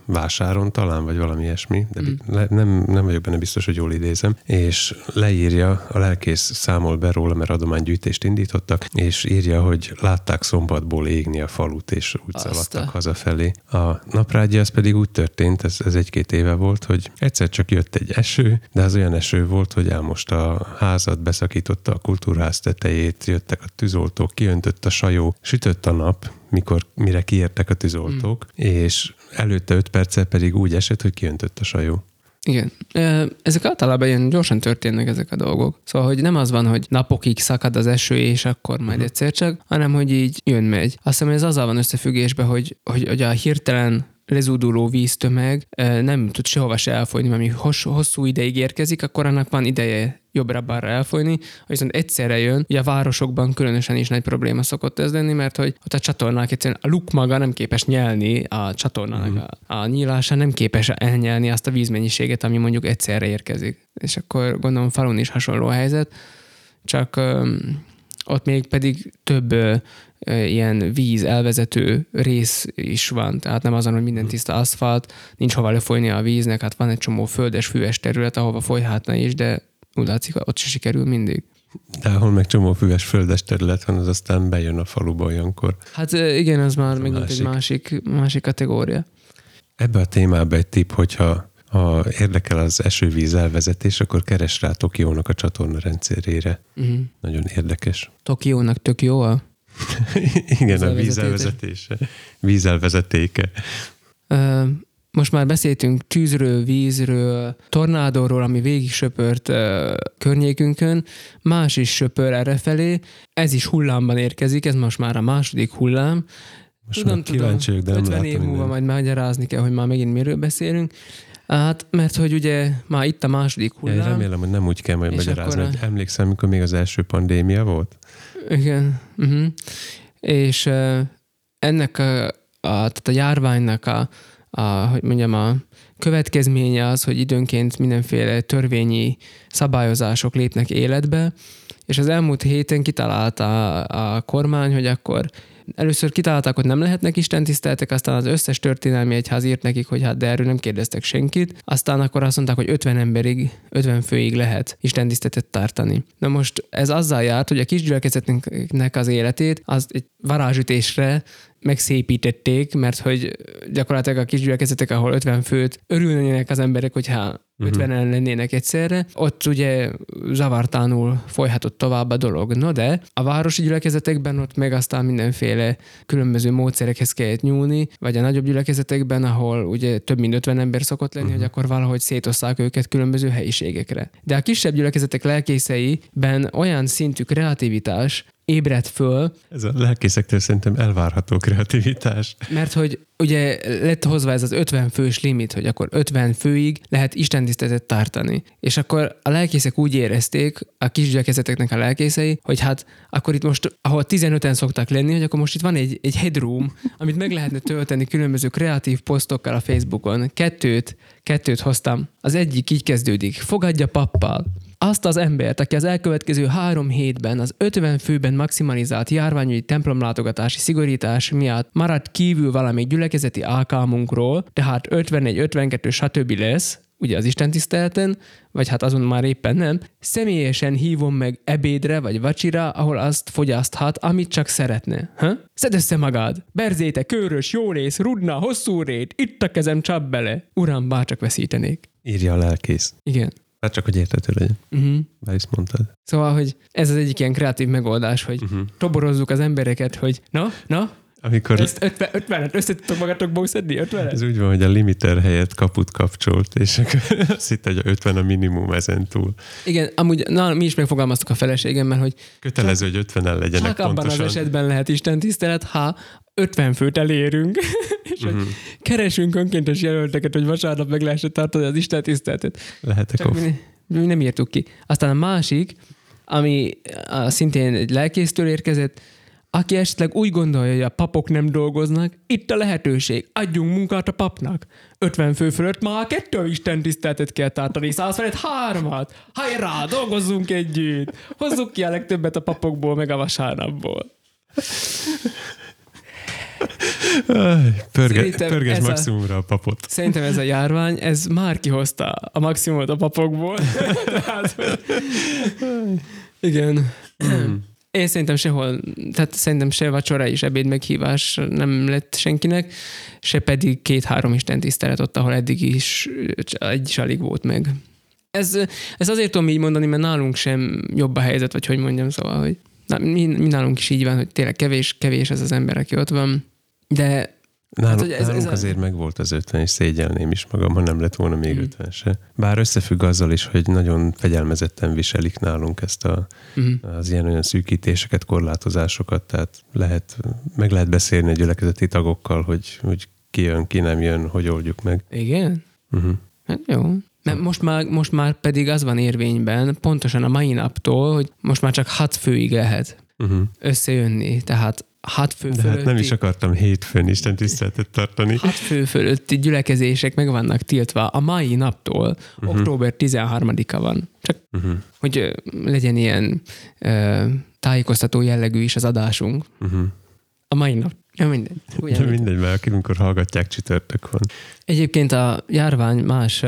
vásáron talán, vagy valami ilyesmi, de mm. le, nem, nem vagyok benne biztos, hogy jól idézem, és leírja, a lelkész számol be róla, mert adománygyűjtést indítottak, és írja, hogy látták szombatból égni a falut, és úgy Azta. szaladtak hazafelé. A naprágya az pedig úgy történt, ez, ez egy-két éve volt, hogy egyszer csak jött egy eső, de az olyan eső volt, hogy elmosta a házat, beszakította a kultúrház tetejét, jöttek a tűzoltók, kiöntött a sajó, sütött a nap, mikor, mire kiértek a tűzoltók, mm. és előtte öt perccel pedig úgy esett, hogy kiöntött a sajó. Igen. Ezek általában ilyen gyorsan történnek ezek a dolgok. Szóval, hogy nem az van, hogy napokig szakad az eső, és akkor majd uh-huh. egyszer csak, hanem, hogy így jön-megy. Azt hiszem, ez azzal van összefüggésben, hogy, hogy, hogy a hirtelen lezúduló víztömeg nem tud sehova se elfolyni, mert ami hosszú ideig érkezik, akkor annak van ideje jobbra-balra elfolyni, viszont egyszerre jön, ugye a városokban különösen is nagy probléma szokott ez lenni, mert hogy ott a csatornák egyszerűen a luk maga nem képes nyelni a csatornának uh-huh. a, a nyílása, nem képes elnyelni azt a vízmennyiséget, ami mondjuk egyszerre érkezik. És akkor gondolom falun is hasonló a helyzet, csak um, ott még pedig több ilyen víz elvezető rész is van, tehát nem azon, hogy minden tiszta aszfalt, nincs hova lefolyni a víznek, hát van egy csomó földes, füves terület, ahova folyhatna is, de úgy látszik, ott se sikerül mindig. De ahol meg csomó füves földes terület van, az aztán bejön a faluba olyankor. Hát igen, az már megint másik. egy másik, másik kategória. Ebbe a témába egy tipp, hogyha ha érdekel az esővíz elvezetés, akkor keres rá Tokiónak a csatorna rendszerére. Uh-huh. Nagyon érdekes. Tokiónak tök jó a [LAUGHS] Igen, a vízelvezetése. Vízelvezetéke. Uh, most már beszéltünk tűzről, vízről, tornádóról, ami végig söpört uh, környékünkön, más is söpör errefelé, ez is hullámban érkezik, ez most már a második hullám. Most tudom, már kíváncsi de nem 50 év múlva majd magyarázni kell, hogy már megint miről beszélünk. Hát, mert hogy ugye már itt a második hullám. Ja, remélem, hogy nem úgy kell majd magyarázni, a... hogy emlékszem, amikor még az első pandémia volt? Igen. Uh-huh. És uh, ennek a, a, tehát a járványnak a, a, hogy mondjam, a következménye az, hogy időnként mindenféle törvényi szabályozások lépnek életbe, és az elmúlt héten kitalálta a, a kormány, hogy akkor Először kitalálták, hogy nem lehetnek istentiszteletek, aztán az összes történelmi egyház írt nekik, hogy hát de erről nem kérdeztek senkit. Aztán akkor azt mondták, hogy 50 emberig, 50 főig lehet istentiszteletet tartani. Na most ez azzal járt, hogy a kisgyülekezetnek az életét az egy varázsütésre megszépítették, mert hogy gyakorlatilag a kisgyülekezetek, ahol 50 főt örülnének az emberek, hogyha 50-en mhm. lennének egyszerre, ott ugye zavartánul folyhatott tovább a dolog. No de a városi gyülekezetekben ott meg aztán mindenféle különböző módszerekhez kellett nyúlni, vagy a nagyobb gyülekezetekben, ahol ugye több mint 50 ember szokott lenni, uh-huh. hogy akkor valahogy szétosszák őket különböző helyiségekre. De a kisebb gyülekezetek lelkészeiben olyan szintű kreativitás ébredt föl, Ez a lelkészektől szerintem elvárható kreativitás. mert hogy ugye lett hozva ez az 50 fős limit, hogy akkor 50 főig lehet istentiszteletet tartani. És akkor a lelkészek úgy érezték, a kisgyekezeteknek a lelkészei, hogy hát akkor itt most, ahol 15-en szoktak lenni, hogy akkor most itt van egy, egy headroom, amit meg lehetne tölteni különböző kreatív posztokkal a Facebookon. Kettőt, kettőt hoztam. Az egyik így kezdődik. Fogadja pappal. Azt az embert, aki az elkövetkező három hétben az 50 főben maximalizált járványügyi templomlátogatási szigorítás miatt maradt kívül valami gyülekezeti alkalmunkról, tehát 51, 52, stb. lesz, ugye az Isten tiszteleten, vagy hát azon már éppen nem, személyesen hívom meg ebédre vagy vacsira, ahol azt fogyaszthat, amit csak szeretne. Ha? Szed össze magad! Berzéte, körös, jórész, rudna, hosszú rét, itt a kezem csap bele. Uram, bárcsak veszítenék. Írja a lelkész. Igen. Hát csak, hogy értető legyen. Uh-huh. Bár is mondtad. Szóval, hogy ez az egyik ilyen kreatív megoldás, hogy uh-huh. toborozzuk az embereket, hogy na, na, Amikor ezt 50, 50-et össze tudtok magatokból szedni, 50 ez úgy van, hogy a limiter helyett kaput kapcsolt, és akkor [LAUGHS] azt hitte, hogy a 50 a minimum ezen túl. Igen, amúgy na, mi is megfogalmaztuk a feleségemmel, hogy Kötelező, hogy 50 el legyenek csak abban pontosan. az esetben lehet Isten tisztelet, ha 50 főt elérünk, [LAUGHS] és hogy keresünk önkéntes jelölteket, hogy vasárnap meg lehessen tartani az Isten tiszteletet. Lehetek Csak mi, mi nem írtuk ki. Aztán a másik, ami a, szintén egy lelkésztől érkezett, aki esetleg úgy gondolja, hogy a papok nem dolgoznak, itt a lehetőség, adjunk munkát a papnak. 50 fő fölött már kettő Isten tiszteletet kell tartani, 100 felett hármat. Hajrá, dolgozzunk együtt. Hozzuk ki a legtöbbet a papokból, meg a vasárnapból. Pörge, pörges ez a- maximumra a papot. Szerintem ez a járvány, ez már kihozta a maximumot a papokból. [LAUGHS] Tehát, Igen. [CLEARS THROAT] Én szerintem sehol, tehát szerintem se vacsora és ebéd meghívás nem lett senkinek, se pedig két-három Isten tisztelet ott, ahol eddig is egy is alig volt meg. Ez, ez azért tudom így mondani, mert nálunk sem jobb a helyzet, vagy hogy mondjam, szóval, hogy na, mi, mi nálunk is így van, hogy tényleg kevés, kevés ez az ember, aki ott van. De Nálunk, hogy ez- ez nálunk a- azért megvolt az 50, és szégyelném is magam, ha nem lett volna még Mhm. 50 se. Bár összefügg azzal is, hogy nagyon fegyelmezetten viselik nálunk ezt a, uh, az ilyen olyan szűkítéseket, korlátozásokat, tehát lehet, meg lehet beszélni a gyülekezeti tagokkal, hogy, hogy ki jön, ki nem jön, hogy oldjuk meg. igen, Uh-huh. Hát jó. Mert most már, most már pedig az van érvényben, pontosan a mai naptól, hogy most már csak hat főig lehet Uh-huh. összejönni. Tehát hat fő De hát nem is akartam hétfőn Isten tiszteletet tartani. hat fő fölötti gyülekezések meg vannak tiltva a mai naptól. Uh-huh. Október 13-a van. Csak Uh-huh. hogy legyen ilyen ö, tájékoztató jellegű is az adásunk. Uh-huh. A mai nap. Ja, mindegy. [LAUGHS] De Ugyanúgy. mindegy, mert amikor hallgatják, csütörtök van. Egyébként a járvány más,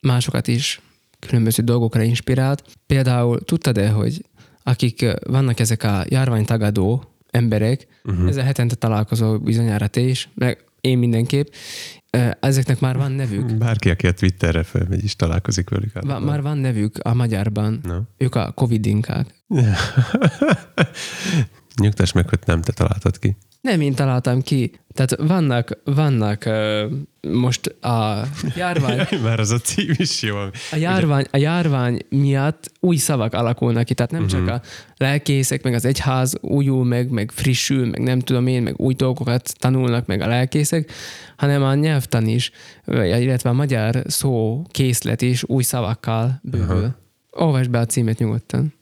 másokat is különböző dolgokra inspirált. Például tudtad-e, hogy akik vannak ezek a járványtagadó emberek, uh-huh. ezzel hetente találkozol bizonyára te is, meg én mindenképp, ezeknek már van nevük. Bárki, aki a Twitterre felmegy, is találkozik velük. Általában. már van nevük a magyarban. No. Ők a covidinkák. [LAUGHS] Nyugtass meg, hogy nem te találtad ki. Nem én találtam ki. Tehát vannak, vannak ö, most a járvány, [LAUGHS] Már az a cím is jó. a járvány, a járvány miatt új szavak alakulnak ki, tehát nem csak Mhm. a lelkészek, meg az egyház újul meg, meg frissül, meg nem tudom én, meg új dolgokat tanulnak meg a lelkészek, hanem a nyelvtan is, illetve a magyar szó készlet is új szavakkal bővül. Olvasd be a címet nyugodtan.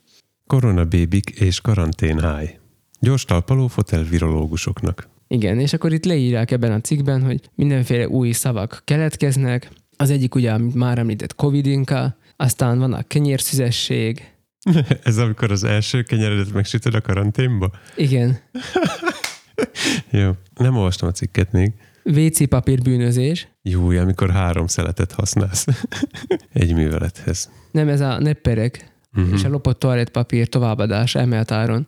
Koronabébik és karanténháj. Gyors talpaló fotel virológusoknak. Igen, és akkor itt leírják ebben a cikkben, hogy mindenféle új szavak keletkeznek. Az egyik ugye, amit már említett, covidinka, aztán van a kenyérszüzesség, [LAUGHS] Ez amikor az első kenyeredet megsütöd a karanténba? igen, [LAUGHS] Jó. Nem olvastam a cikket még. WC papír bűnözés, Jó, amikor három szeletet használsz [LAUGHS] egy művelethez. nem ez a nepperek, uh-huh. és a lopott toalettpapír továbbadás emelt áron.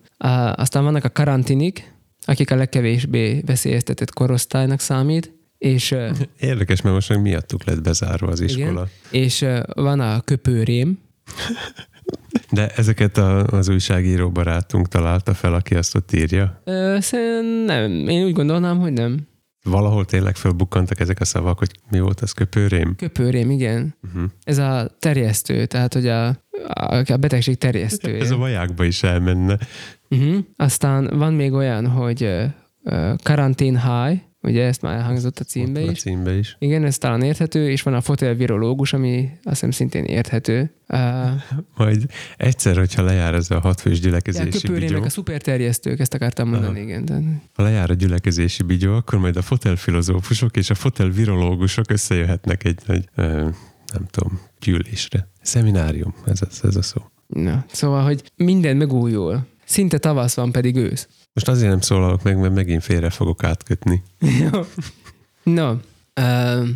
Aztán vannak a karantinik, akik a legkevésbé veszélyeztetett korosztálynak számít, és, [LAUGHS] Érdekes, mert most meg miattuk lett bezárva az iskola. igen, és van a köpőrém, [LAUGHS] De ezeket a, az újságíró barátunk találta fel, aki azt ott írja. Ö, nem, én úgy gondolnám, hogy nem. Valahol tényleg fölbukkantak ezek a szavak, hogy mi volt az köpőrém? Köpőrém, igen. Uh-huh. Ez a terjesztő, tehát hogy a, a, betegség terjesztője. Ez a vajákba is elmenne. Uh-huh. Aztán van még olyan, hogy Quarantine High, ugye ezt már elhangzott a címbe is. A címbe is. Igen, ez talán érthető, és van a fotelvirológus, ami azt hiszem szintén érthető. Uh, Majd egyszer, hogyha lejár ez a hatfős ja, gyülekezési köpőré, bigyó, a szuperterjesztők, ezt akartam mondani, Aha. igen. De, ha lejár a gyülekezési bigyó, akkor majd a fotelfilozófusok és a fotelvirológusok összejöhetnek egy nagy, ö, nem tudom, gyűlésre. Szeminárium, ez, ez a szó. na, szóval, hogy minden megújul. Szinte tavasz van, pedig ősz. Most azért nem szólalok meg, mert megint félre fogok átkötni. [LAUGHS] Jó. no, uh,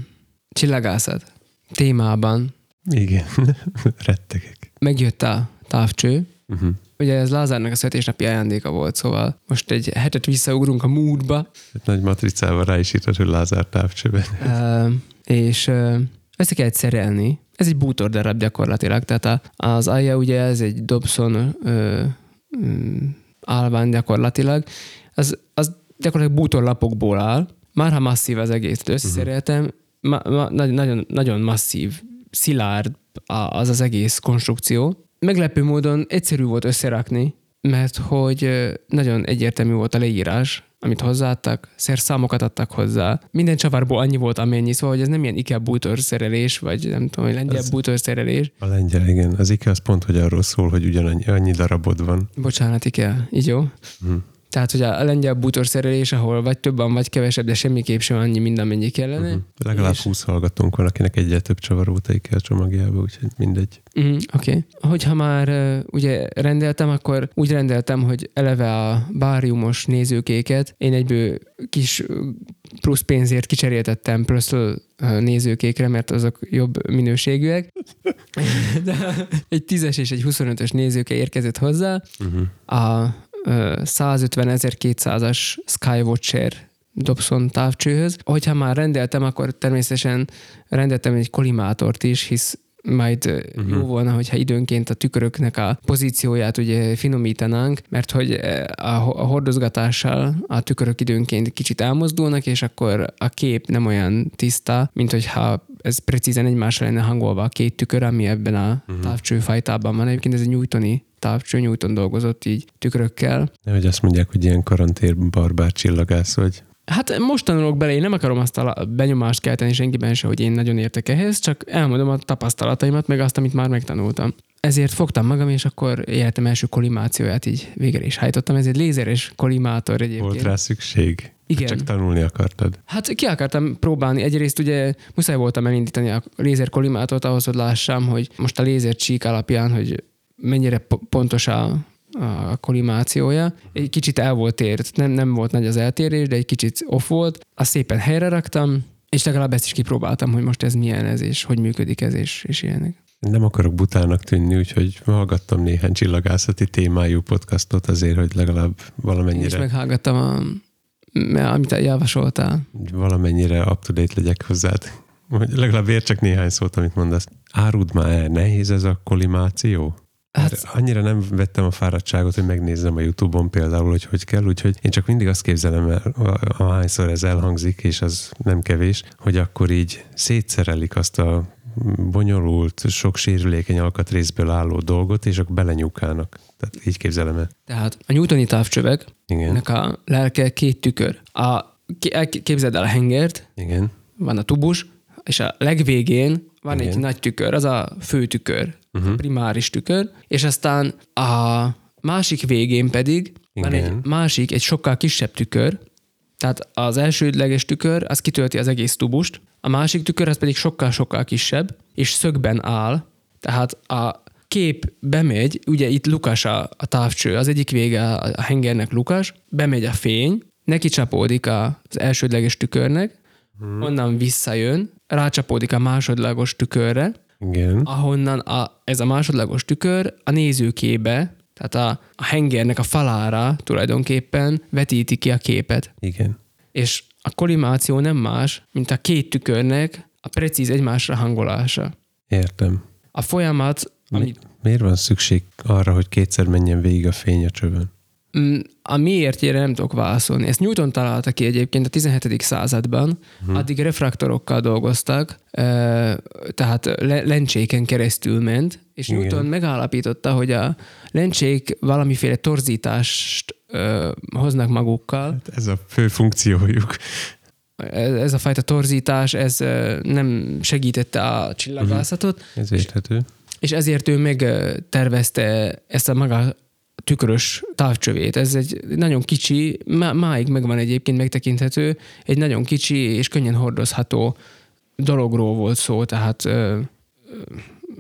csillagászat témában Igen, [LAUGHS] rettegek. megjött a távcső, Uh-huh. Ugye ez Lázárnak a születésnapi ajándéka volt, szóval most egy hetet visszaugrunk a múltba, Nagy matricával rá is írtad, hogy Lázár távcsőben. uh, és uh, össze kellett szerelni. Ez egy bútordarab gyakorlatilag, tehát az alja ugye ez egy Dobson uh, um, állvány gyakorlatilag, az, az gyakorlatilag bútorlapokból áll, már ha masszív az egész, összeszereltem, ma, ma, nagyon, nagyon, masszív, szilárd az az egész konstrukció. Meglepő módon egyszerű volt összerakni, mert hogy nagyon egyértelmű volt a leírás, amit hozzáadtak, szerszámokat adtak hozzá. Minden csavarból annyi volt, amennyi, szóval hogy ez nem ilyen IKEA bútorszerelés, vagy nem tudom, hogy lengyel Ez- bútorszerelés. A lengyel, igen. Az IKEA az pont, hogy arról szól, hogy ugyanannyi annyi darabod van. Bocsánat, IKEA, így jó? Mhm. Tehát, hogy a lengyel bútorszerelés, ahol vagy többen, vagy kevesebb, de semmiképp sem annyi, mint amennyi kellene. Uh-huh. Legalább És- 20 hallgatónk van, akinek egyre több csavar volt a IKEA csomagjába, úgyhogy mindegy. Mm, Oké. Okay. Hogyha már uh, ugye rendeltem, akkor úgy rendeltem, hogy eleve a báriumos nézőkéket én egyből kis plusz pénzért kicseréltettem ö, nézőkékre, mert azok jobb minőségűek. [LAUGHS] De egy 10-es és egy 25-ös nézőke érkezett hozzá. Uh-huh. A ö, 150.200-as Skywatcher Dobson távcsőhöz. Hogyha már rendeltem, akkor természetesen rendeltem egy kollimátort is, hisz majd uh-huh. jó volna, hogyha időnként a tüköröknek a pozícióját ugye finomítanánk, mert hogy a, a hordozgatással a tükörök időnként kicsit elmozdulnak, és akkor a kép nem olyan tiszta, mint hogyha ez precízen egymásra lenne hangolva a két tükör, ami ebben a uh-huh. távcsőfajtában van. Egyébként ez egy Newtoni távcső, Newton dolgozott így tükrökkel. Nehogy azt mondják, hogy ilyen karantér barbár csillagász vagy. Hát most tanulok bele, én nem akarom azt a benyomást kelteni senkiben se, hogy én nagyon értek ehhez, csak elmondom a tapasztalataimat, meg azt, amit már megtanultam. Ezért fogtam magam, és akkor életem első kollimációját így végre is hajtottam. Ez egy lézeres kollimátor egyébként. Volt rá szükség? Igen. Csak tanulni akartad. Hát ki akartam próbálni. Egyrészt ugye muszáj voltam elindítani a lézer kollimátort ahhoz, hogy lássam, hogy most a lézer csík alapján, hogy mennyire po- pontos a, a kollimációja. Egy kicsit el volt ért, nem, nem volt nagy az eltérés, de egy kicsit off volt. Azt szépen helyre raktam, és legalább ezt is kipróbáltam, hogy most ez milyen ez, és hogy működik ez, és, és ilyenek. Nem akarok butának tűnni, úgyhogy hallgattam néhány csillagászati témájú podcastot azért, hogy legalább Én is valamennyire, meghallgattam, a, amit javasoltál. valamennyire up-to-date legyek hozzád. Hogy legalább értsek néhány szót, amit mondasz. Árud már el, nehéz ez a kollimáció? Hát, Hát, annyira nem vettem a fáradtságot, hogy megnézzem a Youtube-on például, hogy hogy kell, úgyhogy én csak mindig azt képzelem el, ahányszor ez elhangzik, és az nem kevés, hogy akkor így szétszerelik azt a bonyolult, sok sérülékeny alkatrészből álló dolgot, és akkor belenyúkálnak. Tehát így képzelem el. tehát a newtoni távcsövek, Igen, ennek a lelke két tükör. A, képzeld el a hengert, igen, van a tubus, és a legvégén van Igen. egy nagy tükör, az a fő tükör, uh-huh. a primáris tükör, és aztán a másik végén pedig van Igen. egy másik, egy sokkal kisebb tükör, tehát az elsődleges tükör, az kitölti az egész tubust, a másik tükör, az pedig sokkal-sokkal kisebb, és szögben áll, tehát a kép bemegy, ugye itt lukas a, a távcső, az egyik vége a, a hengernek lukas, bemegy a fény, neki csapódik az elsődleges tükörnek, hmm. onnan visszajön, rácsapódik a másodlagos tükörre, igen, ahonnan a, ez a másodlagos tükör a nézőkébe, tehát a, a hengernek a falára tulajdonképpen vetíti ki a képet. igen. És a kollimáció nem más, mint a két tükörnek a precíz egymásra hangolása. Értem. A folyamat, ami Miért van szükség arra, hogy kétszer menjen végig a fény a csövön? Mm, A miértjére nem tudok válaszolni. Ezt Newton találta ki egyébként a 17. században, hmm. addig refraktorokkal dolgoztak, tehát le- lencséken keresztül ment, és Igen. Newton megállapította, hogy a lencsék valamiféle torzítást hoznak magukkal, Hát ez a fő funkciójuk. ez a fajta torzítás, ez nem segítette a csillagászatot, Ez érthető. és ezért ő megtervezte ezt a maga tükrös távcsövét. Ez egy nagyon kicsi, má, máig megvan egyébként megtekinthető, egy nagyon kicsi és könnyen hordozható dologról volt szó, tehát ö,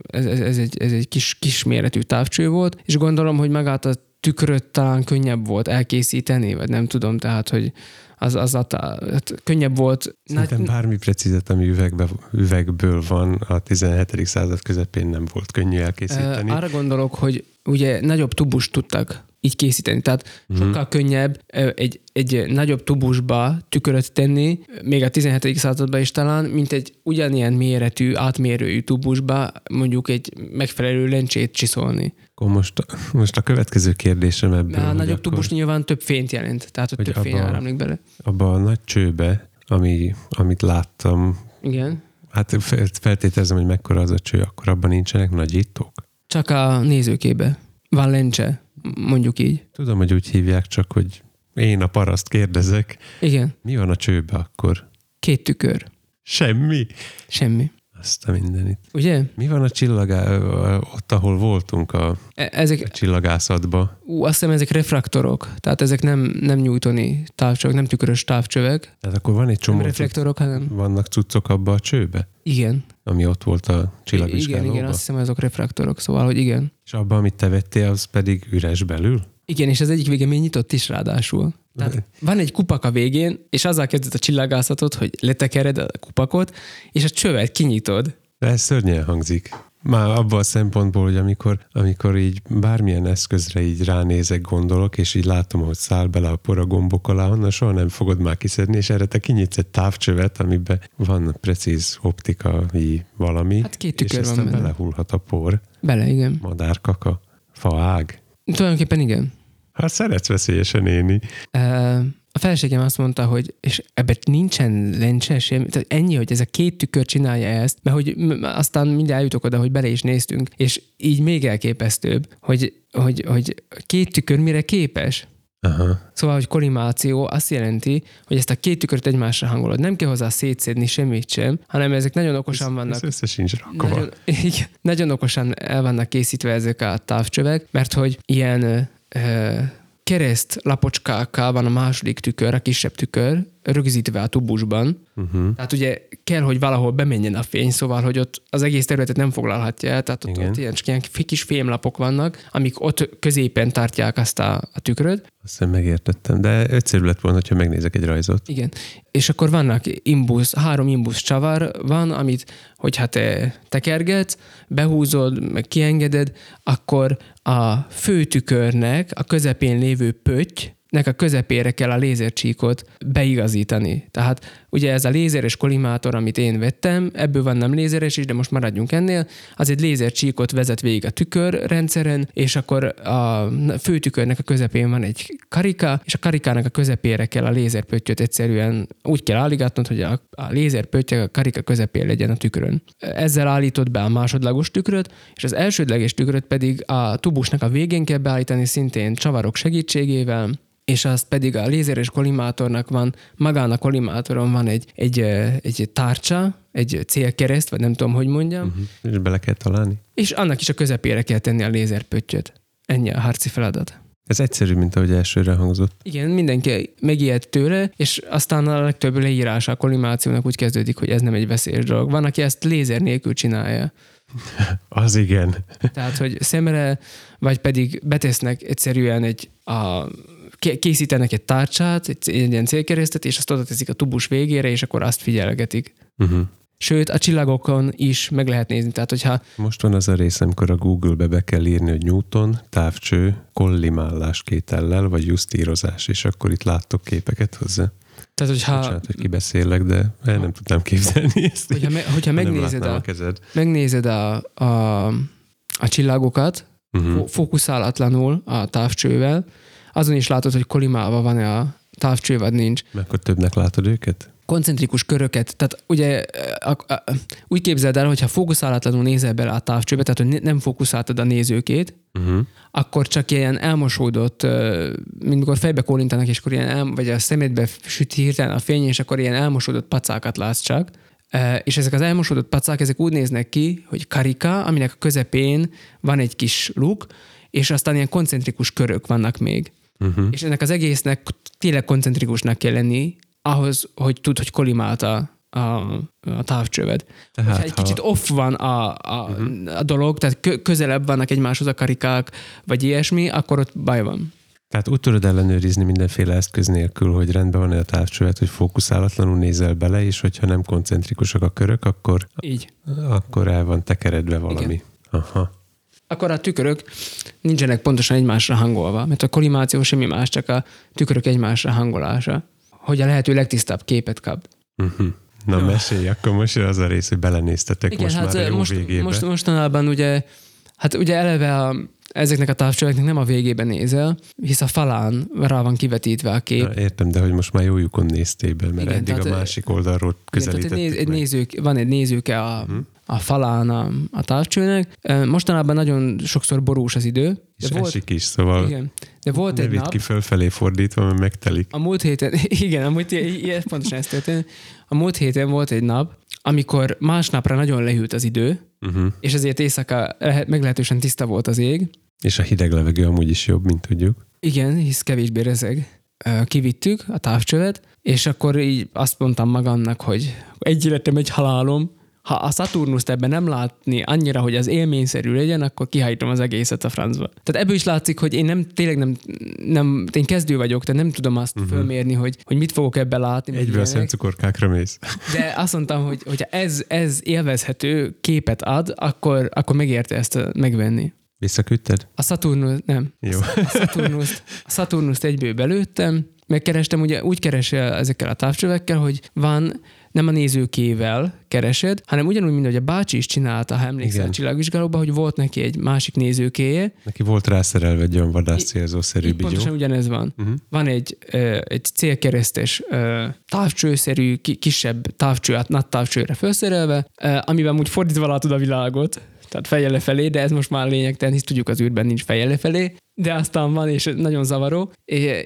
ez, ez, ez, egy, ez egy kis, kis méretű távcső volt, és gondolom, hogy magát a tükröt talán könnyebb volt elkészíteni, vagy nem tudom, tehát, hogy az, az a, hát könnyebb volt. Szerintem bármi precízet, ami üvegbe, üvegből van a 17. század közepén nem volt könnyű elkészíteni. Arra gondolok, hogy ugye nagyobb tubust tudtak így készíteni. Tehát Mhm. sokkal könnyebb egy, egy nagyobb tubusba tükröt tenni, még a 17. században is talán, mint egy ugyanilyen méretű, átmérőjű tubusba mondjuk egy megfelelő lencsét csiszolni. Akkor most, most a következő kérdésem ebből, De a hogy nagyobb akkor tubus nyilván több fényt jelent, tehát ott Hogy több fény áramlik bele. abba a nagy csőbe, ami, amit láttam, Igen. hát fel- feltételezem, hogy mekkora az a cső, akkor abban nincsenek nagyítók. Csak a nézőkébe. Van lencse, mondjuk így. Tudom, hogy úgy hívják, csak hogy én a paraszt kérdezek. Igen. Mi van a csőbe akkor? Két tükör. Semmi. Semmi. Azt a mindenit. Ugye? Mi van a csillagá... ott, ahol voltunk a, E- Ezek, a csillagászatba? Ú, azt hiszem ezek refraktorok, tehát ezek nem, nem newtoni távcsövek, nem tükrös távcsövek, Tehát akkor van egy csomó nem reflektorok, hanem vannak cuccok abba a csőbe, igen. Ami ott volt a Igen, csillagvizsgálóban. igen, azt hiszem azok refraktorok, szóval, hogy igen. És abban, amit te vettél, az pedig üres belül? Igen, és az egyik vége még nyitott is ráadásul. Tehát van egy kupak a végén, és azzal kezdett a csillagászatot, hogy letekered a kupakot, és a csövet kinyitod. De ez szörnyen hangzik. Már abban a szempontból, hogy amikor, amikor így bármilyen eszközre így ránézek, gondolok, és így látom, hogy száll bele a por a gombok alá, onnan soha nem fogod már kiszedni, és erre te kinyitsz egy távcsövet, amiben van precíz optikai valami, Hát két és van aztán benne. belehullhat a por, Bele, igen. madárkaka, faág. Tulajdonképpen igen. Hát szeretsz veszélyesen élni. Ö, A feleségem azt mondta, hogy és ebben nincsen lencse semmi, tehát ennyi, hogy ez a két tükör csinálja ezt, mert hogy aztán mindjárt eljutok oda, hogy bele is néztünk, és így még elképesztőbb, hogy, hogy, hogy két tükör mire képes. Aha. Szóval, hogy kollimáció azt jelenti, hogy ezt a két tükröt egymásra hangolod. Nem kell hozzá szétszedni semmit sem, hanem ezek nagyon okosan vannak Ez össze sincs rakva. nagyon, igen, nagyon okosan el vannak készítve ezek a távcsövek, mert hogy ilyen ö, kereszt lapocskákkal van a második tükör, a kisebb tükör, rögzítve a tubusban. Uh-huh. Tehát ugye kell, hogy valahol bemenjen a fény, szóval, hogy ott az egész területet nem foglalhatja el, tehát ott, Igen. ott ilyen, csak ilyen kis fémlapok vannak, amik ott középen tartják azt a, a tükröt. Azt megértettem, de egyszerű lett volna, ha megnézek egy rajzot. Igen. És akkor vannak imbusz, három imbusz csavar van, amit, hogyha te tekergetsz, behúzod, meg kiengeded, akkor a főtükörnek a közepén lévő pötty, nek a közepére kell a lézercsíkot beigazítani. Tehát ugye ez a lézeres kollimátor, amit én vettem, ebből van nem lézeres is, de most maradjunk ennél, az egy lézercsíkot vezet végig a tükörrendszeren, és akkor a főtükörnek a közepén van egy karika, és a karikának a közepére kell a lézerpöttyöt egyszerűen úgy kell állígatnod, hogy a, a lézerpötty a karika közepén legyen a tükrön. Ezzel állítod be a másodlagos tükröt, és az elsődleges tükröt pedig a tubusnak a végén kell beállítani szintén csavarok segítségével, és azt pedig a lézeres kollimátornak van, magán a kollimátoron van egy, egy, ö, egy tárcsa, egy célkereszt, vagy nem tudom, hogy mondjam, uh-huh. És bele kell találni. és annak is a közepére kell tenni a lézerpöttyöt. Ennyi a harci feladat. Ez egyszerű, mint ahogy elsőre hangzott. Igen, mindenki megijed tőle, és aztán a legtöbb leírása a kollimációnak úgy kezdődik, hogy ez nem egy veszélyes dolog. Van, aki ezt lézer nélkül csinálja. [LAUGHS] Az igen. Tehát, hogy szemre, vagy pedig betesznek egyszerűen egy a, készítenek egy tárcsát, egy, ilyen célkeresztet, és azt oda teszik a tubus végére, és akkor azt figyelgetik. Uh-huh. Sőt, a csillagokon is meg lehet nézni. Tehát, hogyha Most van az a rész, amikor a Google-be be kell írni, hogy Newton, távcső, kollimálás kétellel, vagy justírozás, és akkor itt láttok képeket hozzá. tehát, hogyha, Bocsánat, hogy kibeszélek, de el nem tudnám képzelni [LAUGHS] ezt. hogyha, me, hogyha megnézed, a, a kezed. megnézed a, a, a csillagokat, Uh-huh. fókuszálatlanul a távcsővel, azon is látod, hogy kolimálva van-e a távcső, vagy nincs. Mert akkor többnek látod őket? koncentrikus köröket, tehát ugye a, a, úgy képzeld el, hogyha fókuszálatlanul nézel bele a távcsőbe, tehát hogy nem fókuszáltad a nézőkét, uh-huh. akkor csak ilyen elmosódott, mint mikor fejbe kólintanak, és akkor ilyen el, vagy a szemedbe süt hirtelen a fény, és akkor ilyen elmosódott pacákat látsz csak. És ezek az elmosódott pacák, ezek úgy néznek ki, hogy karika, aminek a közepén van egy kis luk, és aztán ilyen koncentrikus körök vannak még. Uh-huh. És ennek az egésznek tényleg koncentrikusnak kell lenni, ahhoz, hogy tud, hogy kolimált a, a, a távcsöved. Tehát, egy ha... kicsit off van a, a, uh-huh. a dolog, tehát közelebb vannak egymáshoz a karikák, vagy ilyesmi, akkor ott baj van. Tehát úgy tudod ellenőrizni mindenféle eszköz nélkül, hogy rendben van-e a távcsövet, hogy fókuszálatlanul nézel bele, és hogyha nem koncentrikusak a körök, akkor, Így. akkor el van tekeredve valami. Igen. Aha. Akkor a tükörök nincsenek pontosan egymásra hangolva, mert a kolimáció semmi más, csak a tükörök egymásra hangolása hogy a lehető legtisztább képet kap. Uh-huh. Na no. mesélj, akkor most az a rész, hogy belenéztetek Igen, most hát már jó most, végébe. Most, mostanában ugye, hát ugye eleve a, ezeknek a távcsöveknek nem a végében nézel, hisz a falán rá van kivetítve a kép. Na, értem, de hogy most már jó lyukon néztél be, mert igen, eddig tehát, a másik oldalról közelítették igen, egy, egy nézők, Van egy nézőke a, uh-huh a falán a, a távcsőnek. Mostanában nagyon sokszor borús az idő. De és volt, esik is, szóval igen, de volt egy nap, ki fölfelé fordítva, mert megtelik. A múlt héten, [LAUGHS] igen, a múlt, ilyen, pontosan ezt történt. A múlt héten volt egy nap, amikor másnapra nagyon lehűlt az idő, uh-huh. és ezért éjszaka lehet, meglehetősen tiszta volt az ég. És a hideg levegő amúgy is jobb, mint tudjuk. Igen, hisz kevésbé rezeg. Kivittük a távcsövet, és akkor így azt mondtam magamnak, hogy egy életem, egy halálom, ha a Saturnust ebben nem látni annyira, hogy az élményszerű legyen, akkor kihájítom az egészet a francba. Tehát ebből is látszik, hogy én nem tényleg nem, nem én kezdő vagyok, tehát nem tudom azt uh-huh. fölmérni, hogy, hogy mit fogok ebben látni. Egyből a szemcukorkákra mész. De azt mondtam, hogy hogyha ez, ez élvezhető képet ad, akkor, akkor megérte ezt megvenni. Visszaküldted? A Saturnus, nem. Jó. A Saturnust, a Saturnust egyből belőttem, megkerestem, ugye úgy keresel ezekkel a távcsövekkel, hogy van nem a nézőkével keresed, hanem ugyanúgy, mint hogy a bácsi is csinálta, ha emlékszel Igen. a csillagvizsgálóban, hogy volt neki egy másik nézőkéje. Neki volt rászerelve egy olyan vadász célzószerű bigyó. Pontosan ugyanez van. Uh-huh. Van egy, egy célkeresztes távcsőszerű, kisebb távcső, nagy távcsőre felszerelve, amiben úgy fordítva látod a világot, tehát fejjel lefelé, de ez most már lényegtelen, hisz tudjuk az űrben nincs fejjel lefelé, de aztán van, és nagyon zavaró,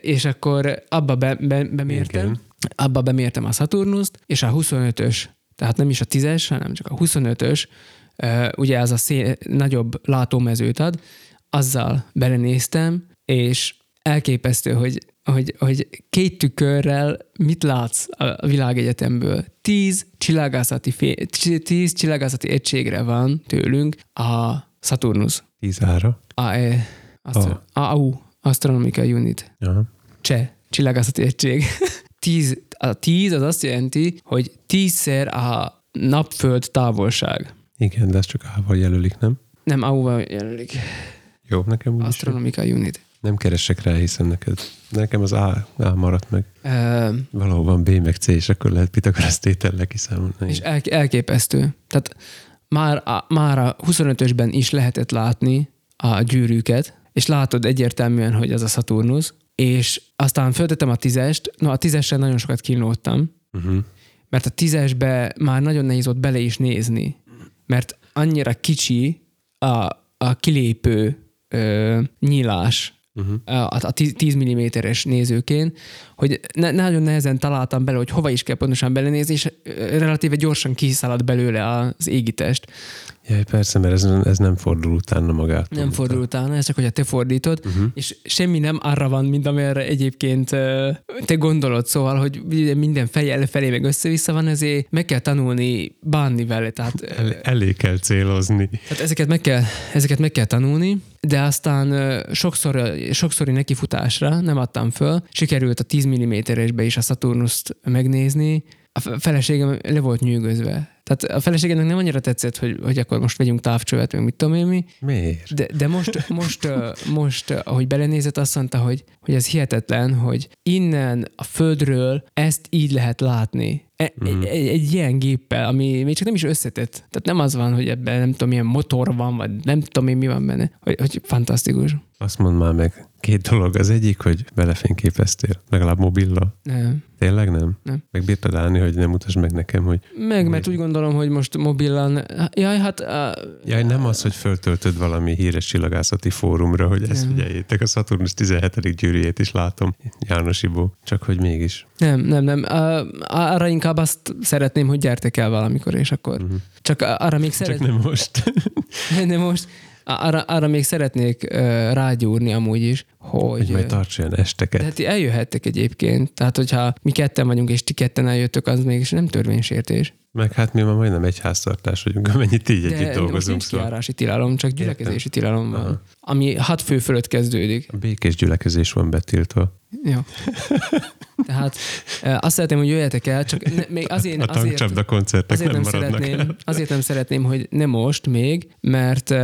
és akkor abba be, be, bemértem, Igen abba bemértem a Saturnust, és a 25-ös, tehát nem is a 10-es, hanem csak a 25-ös, ugye az a szél, nagyobb látómezőt ad, azzal belenéztem, és elképesztő, hogy, hogy, hogy két tükörrel mit látsz a világegyetemből. Tíz csillagászati, fé, tíz csillagászati egységre van tőlünk a Saturnus. Tíz ára? A, e, a, AU, Astronomical Unit. Aha. Cseh, csillagászati egység. [LAUGHS] tíz, a tíz az azt jelenti, hogy tízszer a napföld távolság. Igen, de ezt csak A-val jelölik, nem? Nem, A-val jelölik. Jó, nekem úgy Astronomical Unit. Nem keresek rá, hiszen neked. Nekem az A, A maradt meg. Uh, Valahol van B meg C, és akkor lehet Pitagorasz tétellel kiszámolni. És el, elképesztő. Tehát már a, már a 25-ösben is lehetett látni a gyűrűket, és látod egyértelműen, hogy az a Saturnus, és aztán föltettem a tízest, no a tízesre nagyon sokat kínlódtam, uh-huh. mert a tízesbe már nagyon nehéz ott bele is nézni, mert annyira kicsi a, a kilépő ö, nyílás uh-huh. a, a 10 mm-es nézőkén, hogy ne, nagyon nehezen találtam bele, hogy hova is kell pontosan belenézni, és relatíve gyorsan kiszálad belőle az égitest. Ja, persze, mert ez, ez nem fordul utána magát. Nem fordul utána, ez csak, hogy te fordítod, uh-huh. és semmi nem arra van, mint amire egyébként te gondolod, szóval, hogy minden fej felé meg össze-vissza van, ezért meg kell tanulni bánni vele. Tehát, El, elé kell célozni. Tehát ezeket meg kell, ezeket meg kell tanulni, de aztán sokszor, sokszori nekifutásra nem adtam föl, sikerült a 10 mm-esbe is a Saturnust megnézni, a feleségem le volt nyűgözve. Tehát a feleségemnek nem annyira tetszett, hogy, hogy akkor most vegyünk távcsövet, meg mit tudom én mi. Miért? De, de most, most, most, ahogy belenézett, azt mondta, hogy, hogy ez hihetetlen, hogy innen a földről ezt így lehet látni. E, mm. egy, egy ilyen géppel, ami még csak nem is összetett. Tehát nem az van, hogy ebben nem tudom, milyen motor van, vagy nem tudom én mi van benne. Hogy, hogy fantasztikus. Azt mondd már meg, Két dolog. Az egyik, hogy belefényképeztél, legalább mobilla. Nem. Tényleg nem? Nem. Meg bírtad állni, hogy nem mutasd meg nekem, hogy... Meg, mert úgy gondolom, hogy most mobilan... Jaj, hát... Uh, Jaj, nem az, hogy föltöltöd valami híres csillagászati fórumra, hogy ezt Nem. figyeljétek, a Saturnus 17. gyűrűjét is látom, János Ibó. Csak hogy mégis. nem, nem, nem. Uh, arra inkább azt szeretném, hogy gyertek el valamikor, és akkor... Uh-huh. Csak arra még Csak szeretném... nem most. [LAUGHS] De most arra, arra még szeretnék uh, rágyúrni amúgy is, hogy... hogy majd tarts olyan esteket. de hát ti eljöhettek egyébként. Tehát, hogyha mi ketten vagyunk, és ti ketten eljöttök, az mégis nem törvénysértés. Meg hát mi ma majdnem egy háztartás vagyunk, amennyit így De együtt dolgozunk. nincs Szóval kiárási tilalom, csak gyülekezési tilalom van. Aha. Ami hat fő fölött kezdődik. a békés gyülekezés van betiltva. Jó. [LAUGHS] Tehát eh, azt szeretném, hogy jöjjetek el, csak ne, még azért, A tankcsapda koncertek azért, nem nem maradnak szeretném, el. azért nem szeretném, hogy ne most még, mert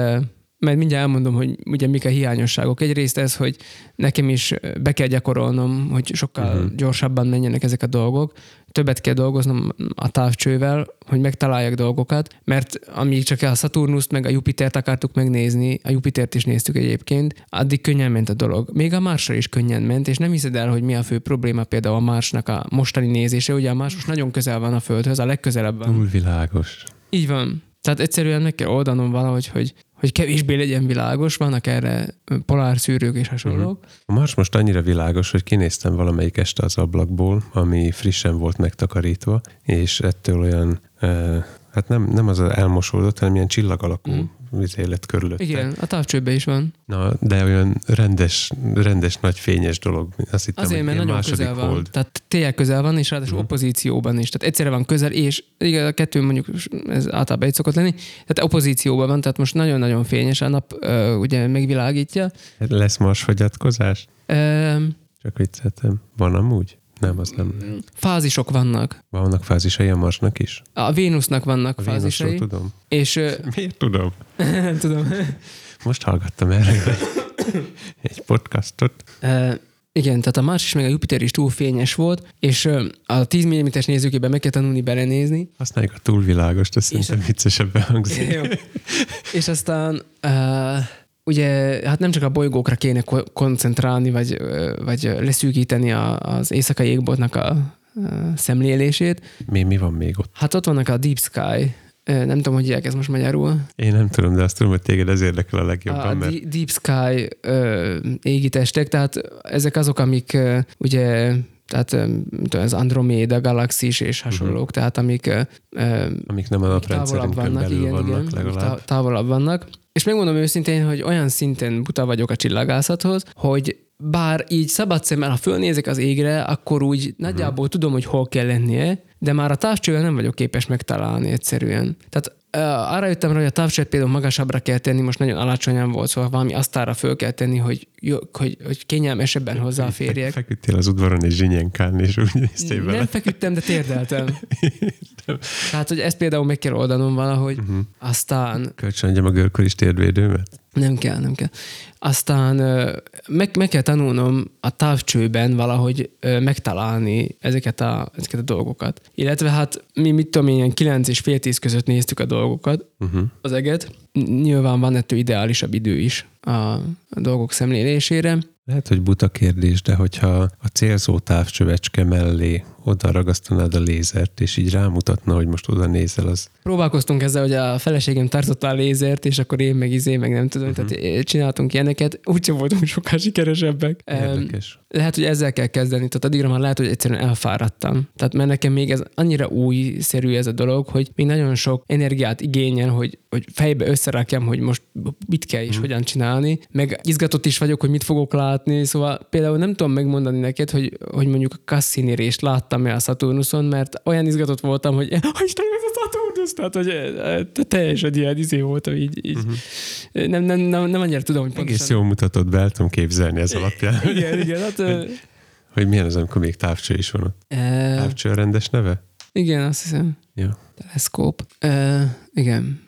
mert mindjárt elmondom, hogy ugye mik a hiányosságok. Egyrészt ez, hogy nekem is be kell gyakorolnom, hogy sokkal uh-huh. gyorsabban menjenek ezek a dolgok. Többet kell dolgoznom a távcsővel, hogy megtaláljak dolgokat, mert amíg csak a Saturnust meg a Jupitert akartuk megnézni, a Jupitert is néztük egyébként, addig könnyen ment a dolog. Még a Marsra is könnyen ment, és nem hiszed el, hogy mi a fő probléma például a Marsnak a mostani nézése. Ugye a Mars most nagyon közel van a Földhöz, a legközelebb van. Túl világos. Így van. Tehát egyszerűen meg kell oldanom valahogy, hogy, hogy kevésbé legyen világos, vannak erre polárszűrők és hasonlók. A Mars most annyira világos, hogy kinéztem valamelyik este az ablakból, ami frissen volt megtakarítva, és ettől olyan, eh, hát nem, nem az elmosódott, hanem ilyen csillag alakú Mm. Mm. lett körülötte. Igen, a távcsőben is van. Na, de olyan rendes, rendes nagy fényes dolog. Azt hittem, Azért, mert nagyon második közel van. hold. Tehát tényleg közel van, és ráadásul Mhm. opozícióban is. Tehát egyszerre van közel, és igen, a kettő mondjuk ez általában egy szokott lenni. Tehát opozícióban van, tehát most nagyon-nagyon fényes a nap, ugye megvilágítja. Lesz Mars fogyatkozás? Ö, Csak vicceltem. Van amúgy? Nem, az nem. fázisok vannak. Vannak fázisai a Marsnak is? A Vénusznak vannak A Vénuszról fázisai, tudom. és [LAUGHS] Miért tudom? nem [LAUGHS] tudom. Most hallgattam erre egy podcastot. Ö, igen, tehát a Mars is, meg a Jupiter is túl fényes volt, és a 10 mm-es nézőkében meg kell tanulni belenézni, Használjuk a túlvilágost, azt szerintem viccesebben hangzik. Jó. És aztán uh, ugye, hát nem csak a bolygókra kéne ko- koncentrálni, vagy, vagy leszűkíteni a, az éjszakai égboltnak a uh, szemlélését. Mi, mi van még ott? Hát ott vannak a Deep Sky, nem tudom, hogy ezt most magyarul. Én nem tudom, de azt tudom, hogy téged ez érdekel a legjobban, A mert Deep Sky ö, égitestek, tehát ezek azok, amik ö, ugye tehát tudom, az Andromeda galaxis és hasonlók, uh-huh. tehát amik ö, amik nem a naprendszerünkön belül vannak legalább. tá- távolabb vannak. És megmondom őszintén, hogy olyan szinten buta vagyok a csillagászathoz, hogy bár így szabad szemmel, ha fölnézek az égre, akkor úgy nagyjából tudom, hogy hol kell lennie, de már a távcsővel nem vagyok képes megtalálni egyszerűen. Tehát arra jöttem rá, hogy a távcsőt például magasabbra kell tenni, most nagyon alacsonyan volt, szóval valami asztalra föl kell tenni, hogy, jó, hogy, hogy kényelmesebben hozzáférjek. Feküdtél az udvaron és zsinyenkán, és úgy néztél Nem vele. feküdtem, de térdeltem. Tehát, hogy ezt például meg kell oldanom valahogy, uh-huh. aztán Kölcsön adjam a görkör is térdvédőmet? nem kell, nem kell. Aztán meg, meg kell tanulnom a távcsőben valahogy megtalálni ezeket a, ezeket a dolgokat. Illetve hát mi mit tudom én, ilyen 9 és fél 10 között néztük a dolgokat, Uh-huh. az eget. Nyilván van ettől ideálisabb idő is a, dolgok szemlélésére. Lehet, hogy buta kérdés, de hogyha a célzó távcsövecske mellé oda ragasztanád a lézert, és így rámutatna, hogy most oda nézel, az Próbálkoztunk ezzel, hogy a feleségem tartotta a lézert, és akkor én meg izé, meg nem tudom, uh-huh. tehát csináltunk ilyeneket, úgyse voltunk sokkal sikeresebbek. Érdekes. Lehet, hogy ezzel kell kezdeni, tehát addigra már lehet, hogy egyszerűen elfáradtam. Tehát mert nekem még ez annyira újszerű ez a dolog, hogy még nagyon sok energiát igényel, hogy, hogy fejbe összerakjam, hogy most mit kell és Mhm. hogyan csinálni. Meg izgatott is vagyok, hogy mit fogok látni, szóval például nem tudom megmondani neked, hogy, hogy mondjuk a Cassini részt láttam-e a Saturnuson, mert olyan izgatott voltam, hogy [LAUGHS] Istenem, ez a Saturnus! Tehát, hogy eh, teljesen ilyen izé voltam így. így. Nem, nem, nem, nem annyira tudom, hogy Mhm. Egész pontosan. jól mutatod be, el tudom képzelni ez alapján, [LAUGHS] Igen, igen, hát... ö, hogy milyen az, amikor még távcső is van ott. eh, Távcső a rendes neve? Igen, azt hiszem. Ja. Teleszkóp. Uh, igen.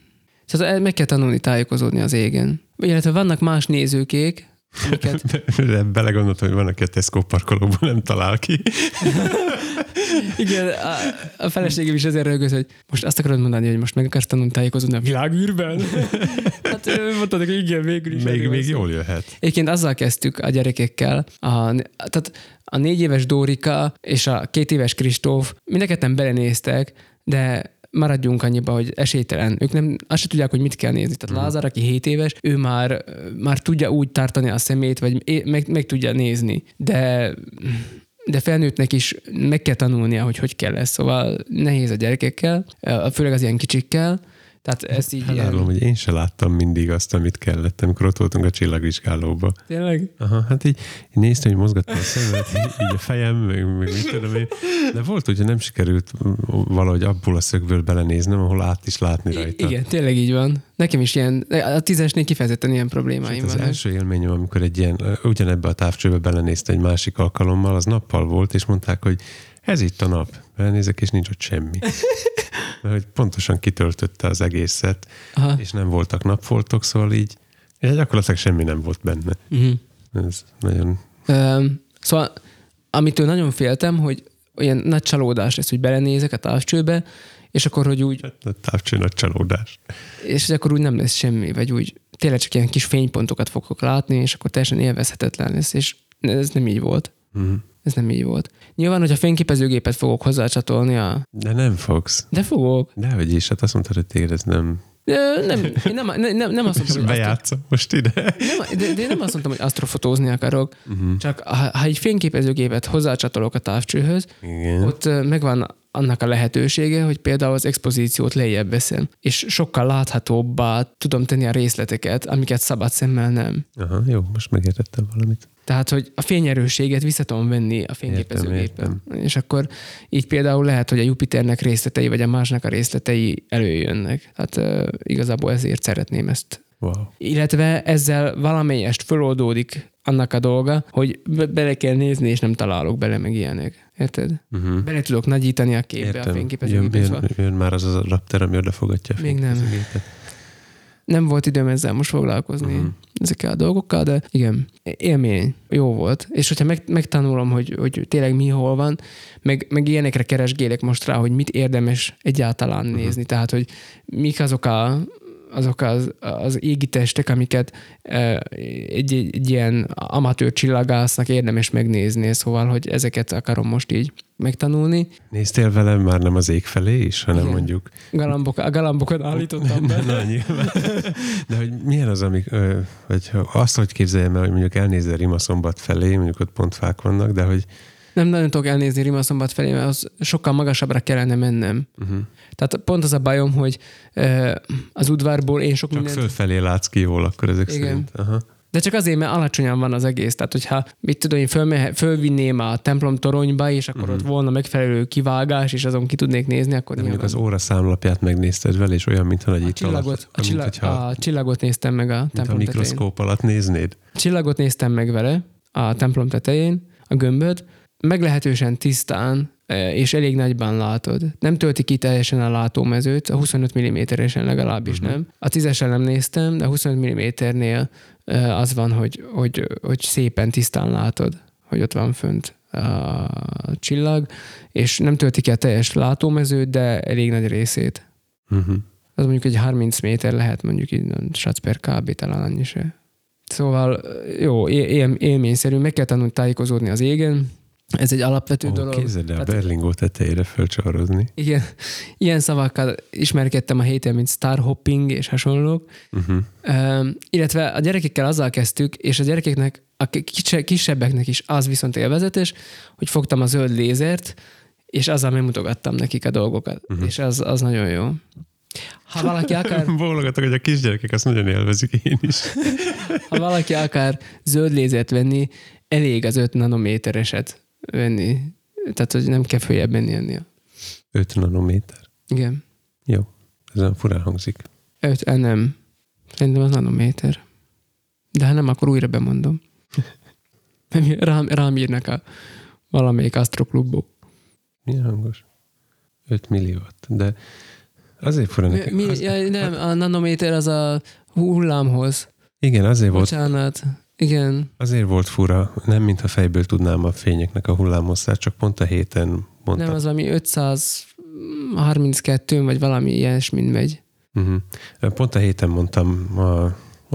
Tehát meg kell tanulni tájékozódni az égen. Illetve vannak más nézőkék, amiket... [LAUGHS] Belegondoltam, hogy van, aki a Tesco parkolóban nem talál ki. [LAUGHS] Igen, a, a feleségem is ezért rögöz, hogy most azt akarod mondani, hogy most meg akarsz tanulni tájékozódni a világűrben? [LAUGHS] hát mondtad, hogy igen, végül is. Még, még jól jöhet. Egyébként azzal kezdtük a gyerekekkel, a, tehát a négy éves Dórika és a két éves Kristóf mindeket belenéztek, de maradjunk annyiba, hogy esélytelen. Ők nem, azt se tudják, hogy mit kell nézni. Tehát mm. Lázár, aki 7 éves, ő már, már tudja úgy tartani a szemét, vagy meg, meg tudja nézni. De de felnőttnek is meg kell tanulnia, hogy hogy kell lesz. Szóval nehéz a gyerekekkel, főleg az ilyen kicsikkel, tehát ezt így Elárulom, hogy én se láttam mindig azt, amit kellett, amikor ott voltunk a csillagvizsgálóba. Tényleg? Aha, hát így én néztem, hogy mozgattam a szemet, így a fejem, meg, meg mit tudom én. De volt, hogy nem sikerült valahogy abból a szögből belenéznem, ahol át is látni rajta. Igen, tényleg így van. Nekem is ilyen, a tízesnél kifejezetten ilyen problémáim van. Az első élményem, amikor egy ilyen, ugyanebbe a távcsőbe belenézte egy másik alkalommal, az nappal volt, és mondták, hogy ez itt a nap. Belenézek, és nincs ott semmi. [LAUGHS] Mert hogy pontosan kitöltötte az egészet, Aha. és nem voltak napfoltok, szóval így gyakorlatilag semmi nem volt benne. Uh-huh. Ez nagyon... Um, szóval amitől nagyon féltem, hogy olyan nagy csalódás lesz, hogy belenézek a távcsőbe, és akkor, hogy úgy... Hát a távcső nagy csalódás. És akkor úgy nem lesz semmi, vagy úgy tényleg csak ilyen kis fénypontokat fogok látni, és akkor teljesen élvezhetetlen lesz, és ez nem így volt. Uh-huh. Ez nem így volt. Nyilván, hogyha fényképezőgépet fogok hozzácsatolni a... De nem fogsz. De fogok. Dehogy is, hát azt mondtad, hogy téged ez nem... De nem, én nem, nem, nem azt mondtam, hogy... Bejátszom most ide. Nem, de, de én nem azt mondtam, hogy asztrofotózni akarok, uh-huh. csak ha, ha egy fényképezőgépet hozzácsatolok a távcsőhöz, Igen. ott megvan annak a lehetősége, hogy például az expozíciót lejjebb veszem, és sokkal láthatóbbá tudom tenni a részleteket, amiket szabad szemmel nem. Aha, jó, most megértettem valamit. Tehát, hogy a fényerőséget vissza tudom venni a fényképezőgépen. És akkor így például lehet, hogy a Jupiternek részletei, vagy a másnak a részletei előjönnek. Hát uh, igazából ezért szeretném ezt. Wow. Illetve ezzel valamelyest föloldódik annak a dolga, hogy be- bele kell nézni, és nem találok bele meg ilyenek. Érted? Uh-huh. Bele tudok nagyítani a képbe Értem. a fényképezőgépbe. Jön, jön, jön, már az a raptor, ami odafogatja a Még nem nem volt időm ezzel most foglalkozni, uh-huh. ezekkel a dolgokkal, de igen, élmény, jó volt. És hogyha meg, megtanulom, hogy, hogy tényleg mi hol van, meg, meg ilyenekre keresgélek most rá, hogy mit érdemes egyáltalán uh-huh. nézni. Tehát, hogy mik azok a azok az, az égi testek, amiket egy, egy, egy ilyen amatőr csillagásznak érdemes megnézni, szóval, hogy ezeket akarom most így megtanulni. Néztél velem már nem az ég felé is, hanem Igen. mondjuk... Galambok, a galambokat állítottam be. Na, nyilván. De hogy milyen az, amik, vagy azt, hogy képzeljem el, hogy mondjuk elnézel Rima szombat felé, mondjuk ott pont fák vannak, de hogy nem nagyon tudok elnézni Rimaszombat felé, mert az sokkal magasabbra kellene mennem. Uh-huh. Tehát pont az a bajom, hogy az udvarból én sok Csak mindent... fölfelé látsz ki jól akkor ezek Igen. szerint. Aha. De csak azért, mert alacsonyan van az egész. Tehát, hogyha mit tudom, én fölme, fölvinném a templom toronyba, és akkor uh-huh. ott volna megfelelő kivágás, és azon ki tudnék nézni, akkor mondjuk az óra számlapját megnézted vele, és olyan, mintha egy a csillagot, a, csillag, hogyha, a csillagot néztem meg a templom a mikroszkóp tetején. alatt néznéd? A csillagot néztem meg vele a templom tetején, a gömböt, meglehetősen tisztán e, és elég nagyban látod. Nem tölti ki teljesen a látómezőt, a 25 mm-esen legalábbis uh-huh. nem. A 10 nem néztem, de a 25 mm-nél e, az van, hogy, hogy, hogy szépen tisztán látod, hogy ott van fönt a csillag, és nem tölti ki a teljes látómezőt, de elég nagy részét. Uh-huh. Az mondjuk egy 30 méter lehet, mondjuk így satsz per kb. talán annyi se. Szóval jó, él, élményszerű, meg kell tanulni tájékozódni az égen, ez egy alapvető oh, dolog. Képzeld el, hát, Berlingó tetejére fölcsavarozni. Igen, ilyen szavakkal ismerkedtem a héten, mint star hopping és hasonlók. Uh-huh. Uh, illetve a gyerekekkel azzal kezdtük, és a gyerekeknek, a kisebbeknek is az viszont élvezetes, hogy fogtam a zöld lézert, és azzal megmutogattam nekik a dolgokat. Uh-huh. És az, az nagyon jó. Ha valaki akar... [LAUGHS] Bólogatok, hogy a kisgyerekek azt nagyon élvezik, én is. ha valaki akar zöld lézert venni, elég az 5 nanométereset venni. Tehát, hogy nem kell följebb menni ennél. 5 nanométer? Igen. Jó. Ez furán hangzik. 5, eh, nem. Szerintem az nanométer. De ha nem, akkor újra bemondom. [LAUGHS] rám, rám írnak a valamelyik asztroklubok. Milyen hangos? 5 milliót. De azért fura nekem. Mi, az... ja, nem, a nanométer az a hullámhoz. Igen, azért Bocsánat. volt. Igen. Azért volt fura, nem mintha fejből tudnám a fényeknek a hullámosszát, csak pont a héten mondtam. Nem, az valami 532 vagy valami ilyesmin megy. Uh-huh. Pont a héten mondtam a,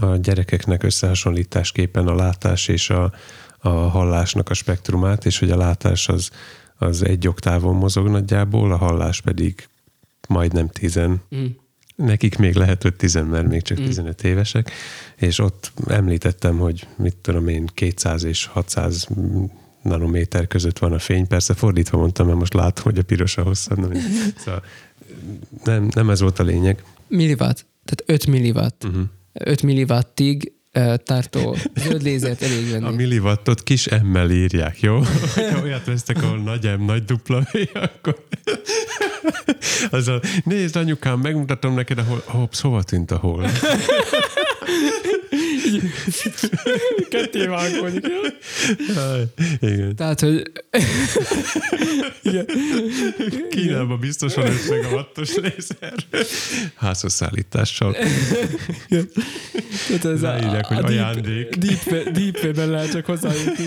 a gyerekeknek összehasonlításképpen a látás és a, a hallásnak a spektrumát, és hogy a látás az, az egy oktávon mozog nagyjából, a hallás pedig majdnem tizen. Mm. Nekik még lehet, hogy tizen, mert még csak Mm. 15 évesek, és ott említettem, hogy mit tudom én, 200 és 600 nanométer között van a fény. Persze fordítva mondtam, mert most látom, hogy a piros a hosszabb. Nem, [LAUGHS] szóval nem, nem ez volt a lényeg. Milliwatt, tehát 5 milliwatt. Uh-huh. 5 milliwattig tartó zöld lézert elég venni. A milliwattot kis emmel írják, jó? [LAUGHS] Ha olyat vesztek, ahol nagy M, nagy dupla V, akkor... [LAUGHS] Az a, nézd anyukám, megmutatom neked, ahol, hopp, hova tűnt a hol. [LAUGHS] Ketté vágódik. Aj, Igen. Tehát, hogy [LAUGHS] igen. Kínában biztosan 5 megawattos lézer. Házhoz szállítással. Tehát ez Ráírják, hogy deep- ajándék. Deep, deep lehet csak hozzájutni.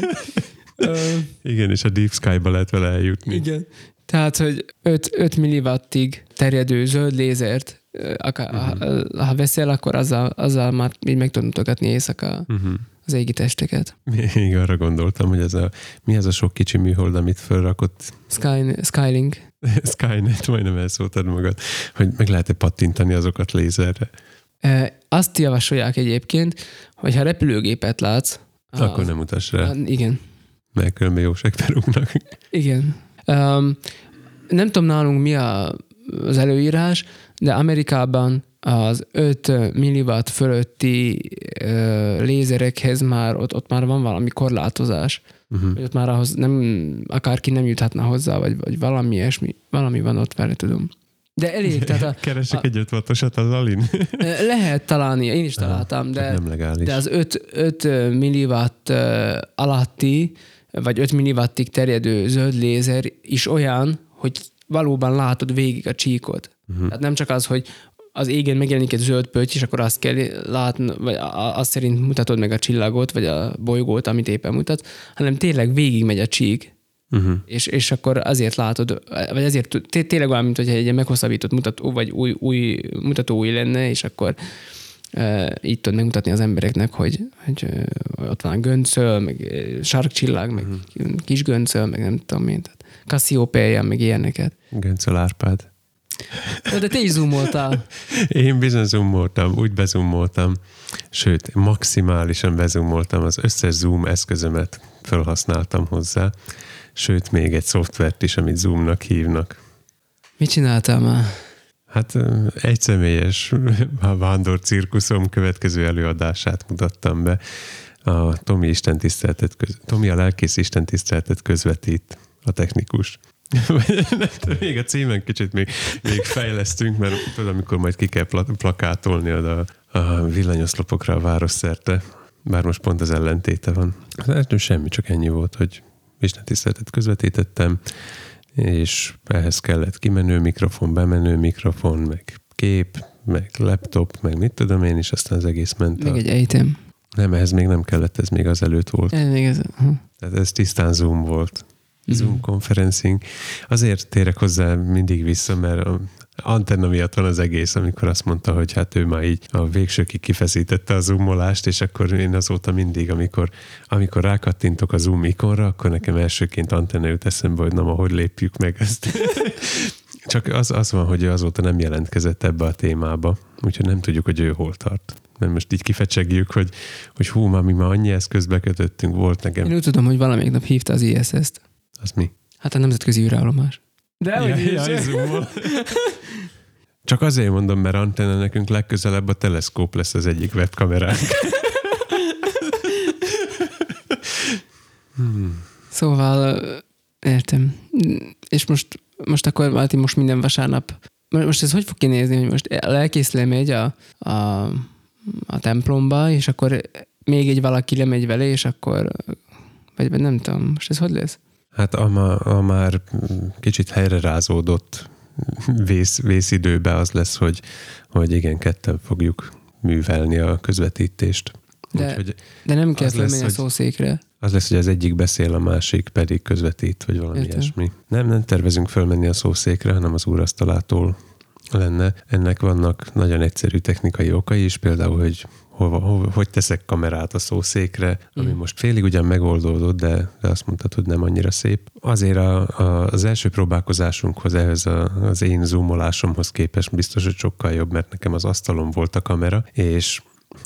Igen, és a Deep Sky-ba lehet vele eljutni. Igen. Tehát, hogy 5, 5 milliwattig terjedő zöld lézert, akár, Mhm. ha, veszel, akkor azzal, azzal már így meg tudod mutogatni éjszaka Uh-huh. az égi testeket. [LAUGHS] Még arra gondoltam, hogy ez a, mi ez a sok kicsi műhold, amit felrakott Sky, Skylink. [LAUGHS] Skynet, majdnem elszóltad magad, hogy meg lehet-e pattintani azokat lézerre. Ö, Azt javasolják egyébként, hogy ha repülőgépet látsz, Akkor nem utass rá, Ah, Igen. mert különben jó segberúgnak. Igen. Um, nem tudom nálunk mi a, az előírás, de Amerikában az 5 milliwatt fölötti ö, lézerekhez már ott, ott már van valami korlátozás. Uh-huh. Hogy ott már ahhoz nem, akárki nem juthatna hozzá, vagy, vagy valami ilyesmi, valami van ott vele, tudom. De elég, tehát a, [LAUGHS] Keresek a- egy 5 wattosat az Alin. lehet találni, én is találtam, de, de az 5, 5 milliwatt alatti, vagy 5 milliwattig terjedő zöld lézer is olyan, hogy valóban látod végig a csíkot. Uh-huh. Tehát nem csak az, hogy az égen megjelenik egy zöld pötty, és akkor azt kell látni, vagy azt szerint mutatod meg a csillagot, vagy a bolygót, amit éppen mutat, hanem tényleg végig megy a csík, Uh-huh. és, és akkor azért látod, vagy azért té- tényleg olyan, mint hogyha egy ilyen meghosszabbított mutató, vagy új, új mutató új lenne, és akkor így tudod megmutatni az embereknek, hogy, hogy ott van a göncöl, meg sarkcsillag, meg uh-huh. kis göncöl, meg nem tudom én, tehát Cassiopeia, meg ilyeneket. Göncöl Árpád. De, de te is zoomoltál. [LAUGHS] Én bizony zoomoltam, úgy bezoomoltam, sőt, maximálisan bezoomoltam, az összes zoom eszközömet felhasználtam hozzá, sőt, még egy szoftvert is, amit zoomnak hívnak. Mit csináltál már? Hát egy személyes [LAUGHS] vándor cirkuszom következő előadását mutattam be. A Tomi Isten tiszteletet, köz... Tomi a lelkész Isten tiszteletet közvetít a technikus. [LAUGHS] Még a címen kicsit még, még fejlesztünk, mert tudod, amikor majd ki kell pla- plakátolni oda a villanyoszlopokra a város szerte, bár most pont az ellentéte van. Hát semmi, csak ennyi volt, hogy Isten tiszteletet közvetítettem, és ehhez kellett kimenő mikrofon, bemenő mikrofon, meg kép, meg laptop, meg mit tudom én, és aztán az egész ment. Még A... egy ejtem. Nem, ehhez még nem kellett, ez még az előtt volt. Ez még ez. hm. Tehát ez tisztán Zoom volt. Mhm. Zoom conferencing. Azért térek hozzá mindig vissza, mert antenna miatt van az egész, amikor azt mondta, hogy hát ő már így a végsőkig kifeszítette a zoomolást, és akkor én azóta mindig, amikor, amikor rákattintok a zoom ikonra, akkor nekem elsőként antenna jut eszembe, hogy na, ma hogy lépjük meg ezt. [LAUGHS] Csak az, az van, hogy ő azóta nem jelentkezett ebbe a témába, úgyhogy nem tudjuk, hogy ő hol tart. Mert most így kifecsegjük, hogy, hogy hú, már mi már annyi eszközbe kötöttünk, volt nekem. Én úgy tudom, hogy valamelyik nap hívta az ISS-t. Az mi? Hát a nemzetközi űrállomás. De Ja, ja, zoomol. Csak azért mondom, mert antenna nekünk legközelebb a teleszkóp lesz az egyik webkameránk. [LAUGHS] Szóval ö, értem. És most, most akkor Válti most minden vasárnap most ez hogy fog kinézni, hogy most lelkész lemegy a, a, a templomba, és akkor még egy valaki lemegy vele, és akkor vagy, vagy nem tudom, most ez hogy lesz? Hát a, ma, a már kicsit helyre rázódott vész, vészidőbe az lesz, hogy, hogy igen, ketten fogjuk művelni a közvetítést. De, Úgyhogy de nem kell fölmenni a szószékre. az lesz, hogy az egyik beszél, a másik pedig közvetít, vagy valami Értem. ilyesmi. Nem, nem tervezünk fölmenni a szószékre, hanem az úrasztalától lenne. Ennek vannak nagyon egyszerű technikai okai is, például, hogy hova, hova, hogy teszek kamerát a szószékre, ami Mm. most félig ugyan megoldódott, de, de azt mondtad, hogy nem annyira szép. Azért a, a, az első próbálkozásunkhoz, ehhez a, az én zoomolásomhoz képest biztos, hogy sokkal jobb, mert nekem az asztalon volt a kamera, és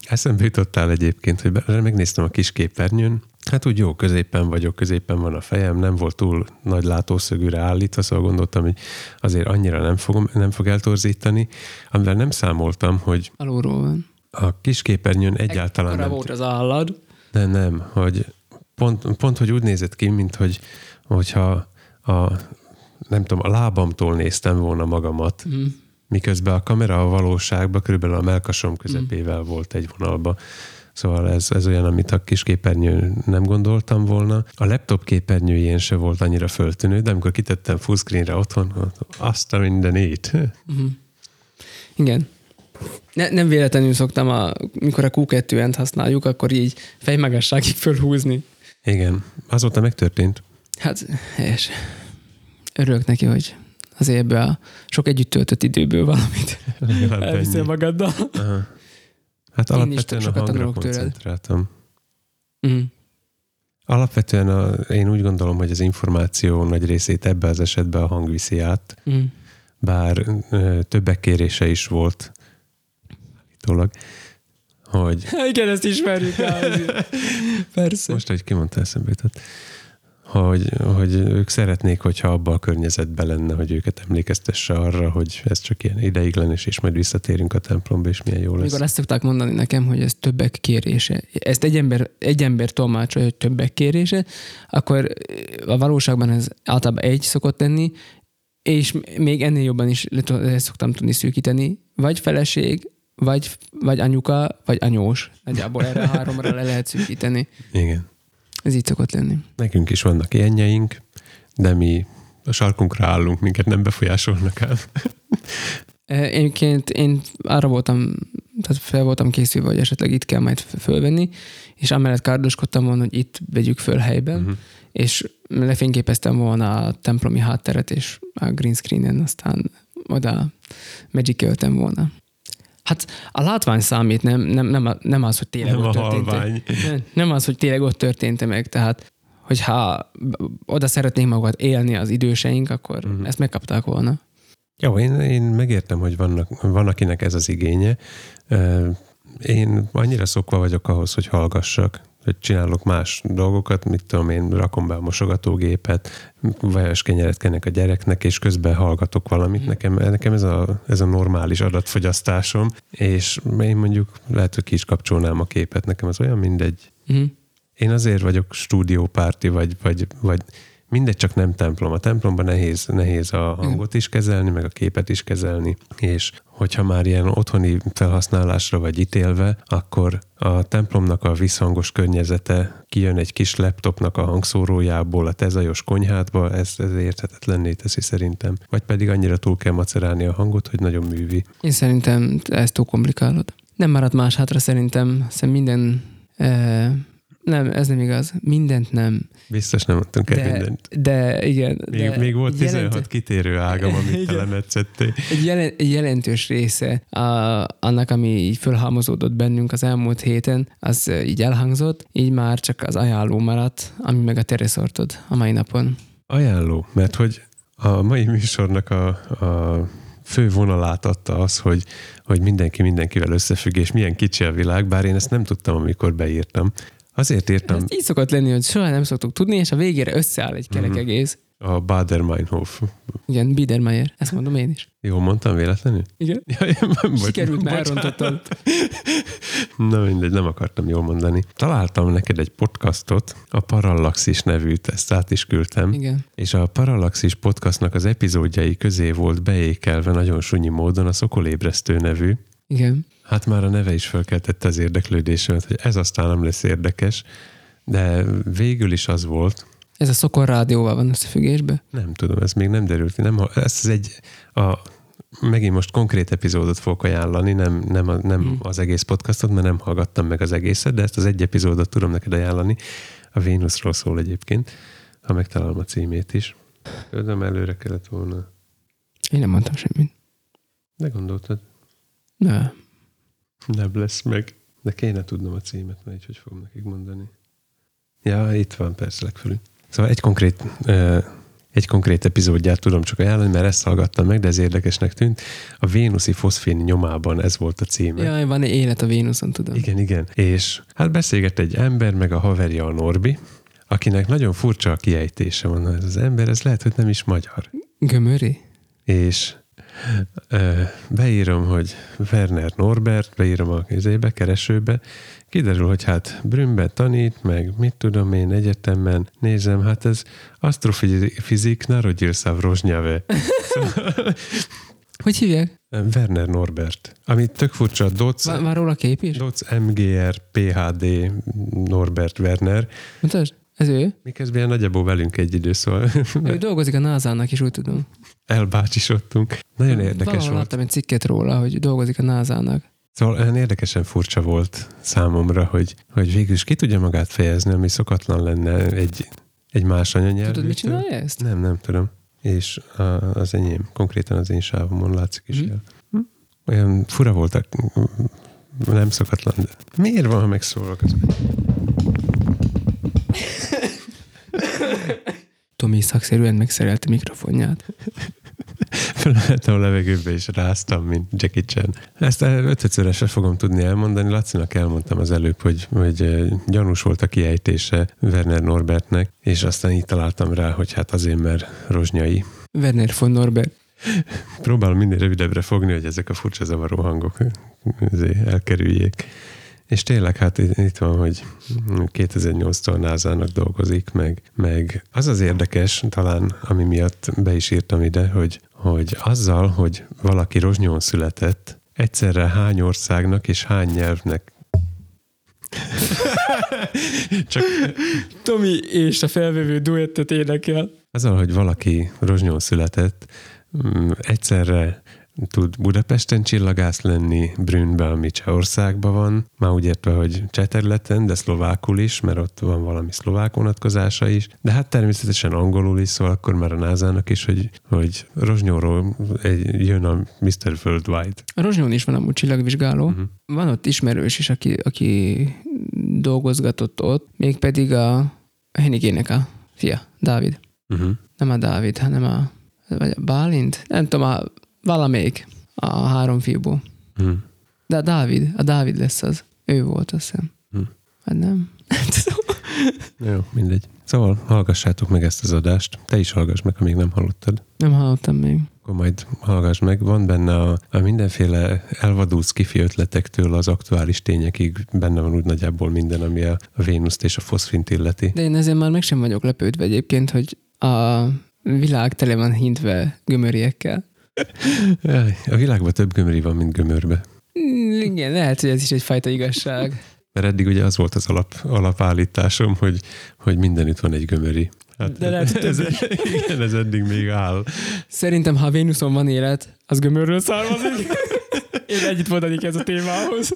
eszembe jutottál egyébként, hogy megnéztem a kis képernyőn, Hát úgy jó, középen vagyok, középen van a fejem, nem volt túl nagy látószögűre állítva, szóval gondoltam, hogy azért annyira nem, fogom, nem fog eltorzítani, amivel nem számoltam, hogy Alulról van. a kis képernyőn egyáltalán Ekkora nem, volt az állad. de nem, hogy pont, pont, hogy úgy nézett ki, mint hogy, hogyha a, nem tudom, a lábamtól néztem volna magamat, Mm. miközben a kamera a valóságban körülbelül a melkasom közepével volt egy vonalba. Szóval ez, ez olyan, amit a kis képernyőn nem gondoltam volna. A laptop képernyőjén se volt annyira föltűnő, de amikor kitettem fullscreenre otthon, azt a mindenét. Mhm. Igen. Ne, nem véletlenül szoktam, a, mikor a Q2-ent használjuk, akkor így fejmagasságig [LAUGHS] fölhúzni. Igen, azóta megtörtént. Hát, helyes. Örülök neki, hogy azért ebből a sok együtt töltött időből valamit ennyi. magaddal. Aha. Hát Én alapvetően a hangra koncentráltam. Mm. Alapvetően a, én úgy gondolom, hogy az információ nagy részét ebbe az esetben a hang viszi át, Mm. bár ö, többek kérése is volt, állítólag, hogy [LAUGHS] Igen, ezt ismerjük. [LAUGHS] Persze. most, hogy kimondta eszembe jutott, hogy, hogy ők szeretnék, hogyha abba a környezetben lenne, hogy őket emlékeztesse arra, hogy ez csak ilyen ideiglenes, és majd visszatérünk a templomba, és milyen jó lesz. Amikor ezt szokták mondani nekem, hogy ez többek kérése. Ezt egy ember, egy ember tolmácsolja, hogy többek kérése, akkor a valóságban ez általában egy szokott lenni, és még ennél jobban is le szoktam tudni szűkíteni. Vagy feleség, vagy, vagy anyuka, vagy anyós. Nagyjából erre a háromra le lehet szűkíteni. Igen. Ez így szokott lenni. Nekünk is vannak ilyenjeink, de mi a sarkunkra állunk, minket nem befolyásolnak el. [LAUGHS] Eh, Egyébként én arra voltam, tehát fel voltam készülve, hogy esetleg itt kell majd fölvenni, és amellett kárdoskodtam volna, hogy itt vegyük föl helyben, uh-huh. és lefényképeztem volna a templomi hátteret, és a green screenen aztán oda magic volna. Hát a látvány számít, nem, nem, nem, nem az, hogy tényleg Nem ott történt. Nem, nem az, hogy tényleg ott történt meg, tehát hogyha oda szeretnénk magukat élni az időseink, akkor uh-huh. ezt megkapták volna. Jó, én, én megértem, hogy vannak, van, akinek ez az igénye. Én annyira szokva vagyok ahhoz, hogy hallgassak, hogy csinálok más dolgokat, mit tudom én, rakom be a mosogatógépet, vajas kenyeret kenek a gyereknek, és közben hallgatok valamit. Nekem, nekem ez, a, ez a normális adatfogyasztásom, és én mondjuk lehet, hogy ki is kapcsolnám a képet, nekem az olyan mindegy. Uh-huh. Én azért vagyok stúdiópárti, vagy, vagy, vagy mindegy, csak nem templom. A templomban nehéz, nehéz a hangot is kezelni, meg a képet is kezelni, és hogyha már ilyen otthoni felhasználásra vagy ítélve, akkor a templomnak a visszhangos környezete kijön egy kis laptopnak a hangszórójából a tezajos konyhádba, ez, ez érthetetlenné teszi szerintem. Vagy pedig annyira túl kell macerálni a hangot, hogy nagyon művi. Én szerintem ezt túl komplikálod. Nem maradt más hátra szerintem, szerintem minden... E, nem, ez nem igaz. Mindent nem. Biztos nem adtunk el De, mindent. de igen. Még, de még volt 16 jelent- kitérő ágam, amit te Igen. lemetszettél. egy, jelen, jelentős része a, annak, ami így fölhalmozódott bennünk az elmúlt héten, az így elhangzott, így már csak az ajánló maradt, ami meg a tereszortod a mai napon. Ajánló, mert hogy a mai műsornak a, a fő vonalát adta az, hogy, hogy mindenki mindenkivel összefügg, és milyen kicsi a világ, bár én ezt nem tudtam, amikor beírtam. Azért írtam Ez így szokott lenni, hogy soha nem szoktuk tudni, és a végére összeáll egy kerek Mhm. egész. a Bader-Meinhof. Igen, Biedermeier, ezt mondom én is. Jó mondtam véletlenül? Igen. [LAUGHS] Ja, én Sikerült, bocsánat. elrontottad. [LAUGHS] Na mindegy, nem akartam jól mondani. Találtam neked egy podcastot, a Parallaxis nevűt, ezt át is küldtem. Igen. És a Parallaxis podcastnak az epizódjai közé volt beékelve nagyon sunyi módon a Szokolébresztő nevű. Igen. Hát már a neve is felkeltette az érdeklődésemet, hogy ez aztán nem lesz érdekes, de végül is az volt, Ez a Szokor rádióval van összefüggésben. nem tudom, ez még nem derült ki, nem, ez egy, a, megint most konkrét epizódot fogok ajánlani, nem, nem, a, nem Hmm. az egész podcastot, mert nem hallgattam meg az egészet, de ezt az egy epizódot tudom neked ajánlani. A Vénuszról szól egyébként, ha megtalálom a címét is. Tudom, előre kellett volna. Én nem mondtam semmit. De gondoltad, Ne. Nem lesz meg. De kéne tudnom a címet, mert így hogy fogom nekik mondani. Ja, itt van persze legfelül. Szóval egy konkrét, egy konkrét epizódját tudom csak ajánlani, mert ezt hallgattam meg, de ez érdekesnek tűnt. A Vénuszi foszfén nyomában ez volt a címe. Jaj, van egy élet a Vénuszon, tudom. Igen, igen. És hát beszélgett egy ember, meg a haverja a Norbi, akinek nagyon furcsa a kiejtése van. Ez az ember, ez lehet, hogy nem is magyar. Gömöri? És beírom, hogy Werner Norbert, beírom a izébe, keresőbe, kiderül, hogy hát Brünnbe tanít, meg mit tudom én egyetemen, nézem, hát ez asztrofizik narodilsa v Rozsnyave. Hogy hívják? Werner Norbert. Ami tök furcsa, Doc, van róla kép is? Doc MGR PHD Norbert Werner. Mutasd? Ez ő? Miközben nagyjából velünk egy idő, szóval Ő dolgozik a NASA-nak is, úgy tudom. elbácsisodtunk. Nagyon érdekes Valahol volt. láttam egy cikket róla, hogy dolgozik a NASA-nak. Szóval olyan érdekesen furcsa volt számomra, hogy, hogy végül is ki tudja magát fejezni, ami szokatlan lenne egy, egy más anyanyelvű. Tudod, mit csinálja ezt? Nem, nem tudom. És a, az enyém, konkrétan az én sávomon látszik is Mhm. el. Hm? Olyan fura voltak, nem szokatlan. De miért van, ha megszólok? Tomi szakszerűen megszerelte mikrofonját. [LAUGHS] Felemeltem a levegőbe és ráztam, mint Jackie Chan. Ezt ötödszörösre fogom tudni elmondani. Lacinak elmondtam az előbb, hogy, hogy gyanús volt a kiejtése Werner Norbertnek, és aztán így találtam rá, hogy hát azért, mert rozsnyai. Werner von Norbert. Próbálom minél rövidebbre fogni, hogy ezek a furcsa zavaró hangok elkerüljék. És tényleg hát itt van, hogy 2008-tól NASA-nak dolgozik, meg, meg az az érdekes, talán ami miatt be is írtam ide, hogy, hogy azzal, hogy valaki rozsnyón született, egyszerre hány országnak és hány nyelvnek [LAUGHS] Csak Tomi és a felvevő duettet énekel. azzal, hogy valaki rozsnyón született, mm, egyszerre tud Budapesten csillagász lenni, Brünnbe, ami Csehországban van, már úgy értve, hogy cseh területen, de szlovákul is, mert ott van valami szlovák vonatkozása is, de hát természetesen angolul is, szóval akkor már a názának is, hogy, hogy rozsnyóról egy, jön a Mr. Worldwide. A Rozsnyón is van amúgy csillagvizsgáló. Uh-huh. Van ott ismerős is, aki, aki dolgozgatott ott, mégpedig a Henigének a fia, Dávid. Uh-huh. Nem a Dávid, hanem a, vagy a Bálint? Nem tudom, a, valamelyik a három fiúból. Uh-huh. De a Dávid, a Dávid lesz az. Ő volt, azt hiszem. Hm. Vagy nem? [LAUGHS] Jó, mindegy. Szóval hallgassátok meg ezt az adást. Te is hallgass meg, ha még nem hallottad. Nem hallottam még. akkor majd hallgass meg. Van benne a, a mindenféle elvadult skifi ötletektől az aktuális tényekig benne van úgy nagyjából minden, ami a, a Vénuszt és a foszfint illeti. De én ezért már meg sem vagyok lepődve egyébként, hogy a világ tele van hintve gömöriekkel. A világban több gömöri van, mint gömörbe. Mm, Igen, lehet, hogy ez is egyfajta igazság. Mert eddig ugye az volt az alap, alapállításom, hogy, hogy mindenütt van egy gömöri. Hát De lehet, ez, igen, ez eddig még áll. Szerintem, ha Vénuszon van élet, az gömörről származik. [LAUGHS] Én együtt mondanék ez a témához.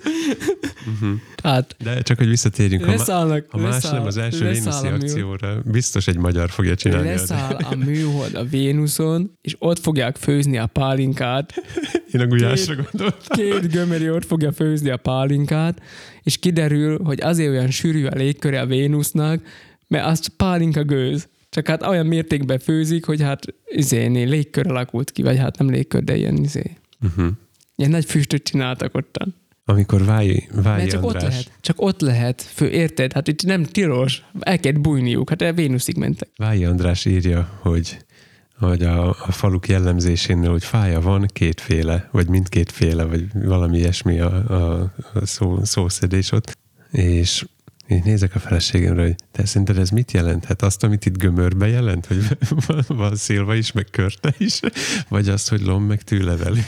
Uh-huh. Tehát De csak, hogy visszatérjünk, ha, ma- leszállnak, ha más leszáll, nem, az első Vénuszi akcióra biztos egy magyar fogja csinálni. Leszáll a műhold a Vénuszon, és ott fogják főzni a pálinkát. Én a gulyásra gondoltam. Két gömöri ott fogja főzni a pálinkát, és kiderül, hogy azért olyan sűrű a légköre a Vénusznak, mert az pálinka gőz. Csak hát olyan mértékben főzik, hogy hát izéné, légkör alakult ki, vagy hát nem légkör, de ilyen izé. Uh-huh. Ilyen nagy füstöt csináltak ottan. Amikor Vályi Mert csak ott András, lehet. Csak ott lehet fő, érted? Hát itt nem tilos. El kell bújniuk. Hát a Vénuszig mentek. Vályi András írja, hogy, hogy a, a faluk jellemzésénél, hogy fája van kétféle, vagy mindkétféle, vagy valami ilyesmi a, a, a szó, szószedés ott. És én nézek a feleségemre, hogy te szerinted ez mit jelent? Hát azt, amit itt gömörbe jelent, hogy [LAUGHS] van, van szilva is, meg körte is, vagy azt, hogy lom, meg tűlevelű.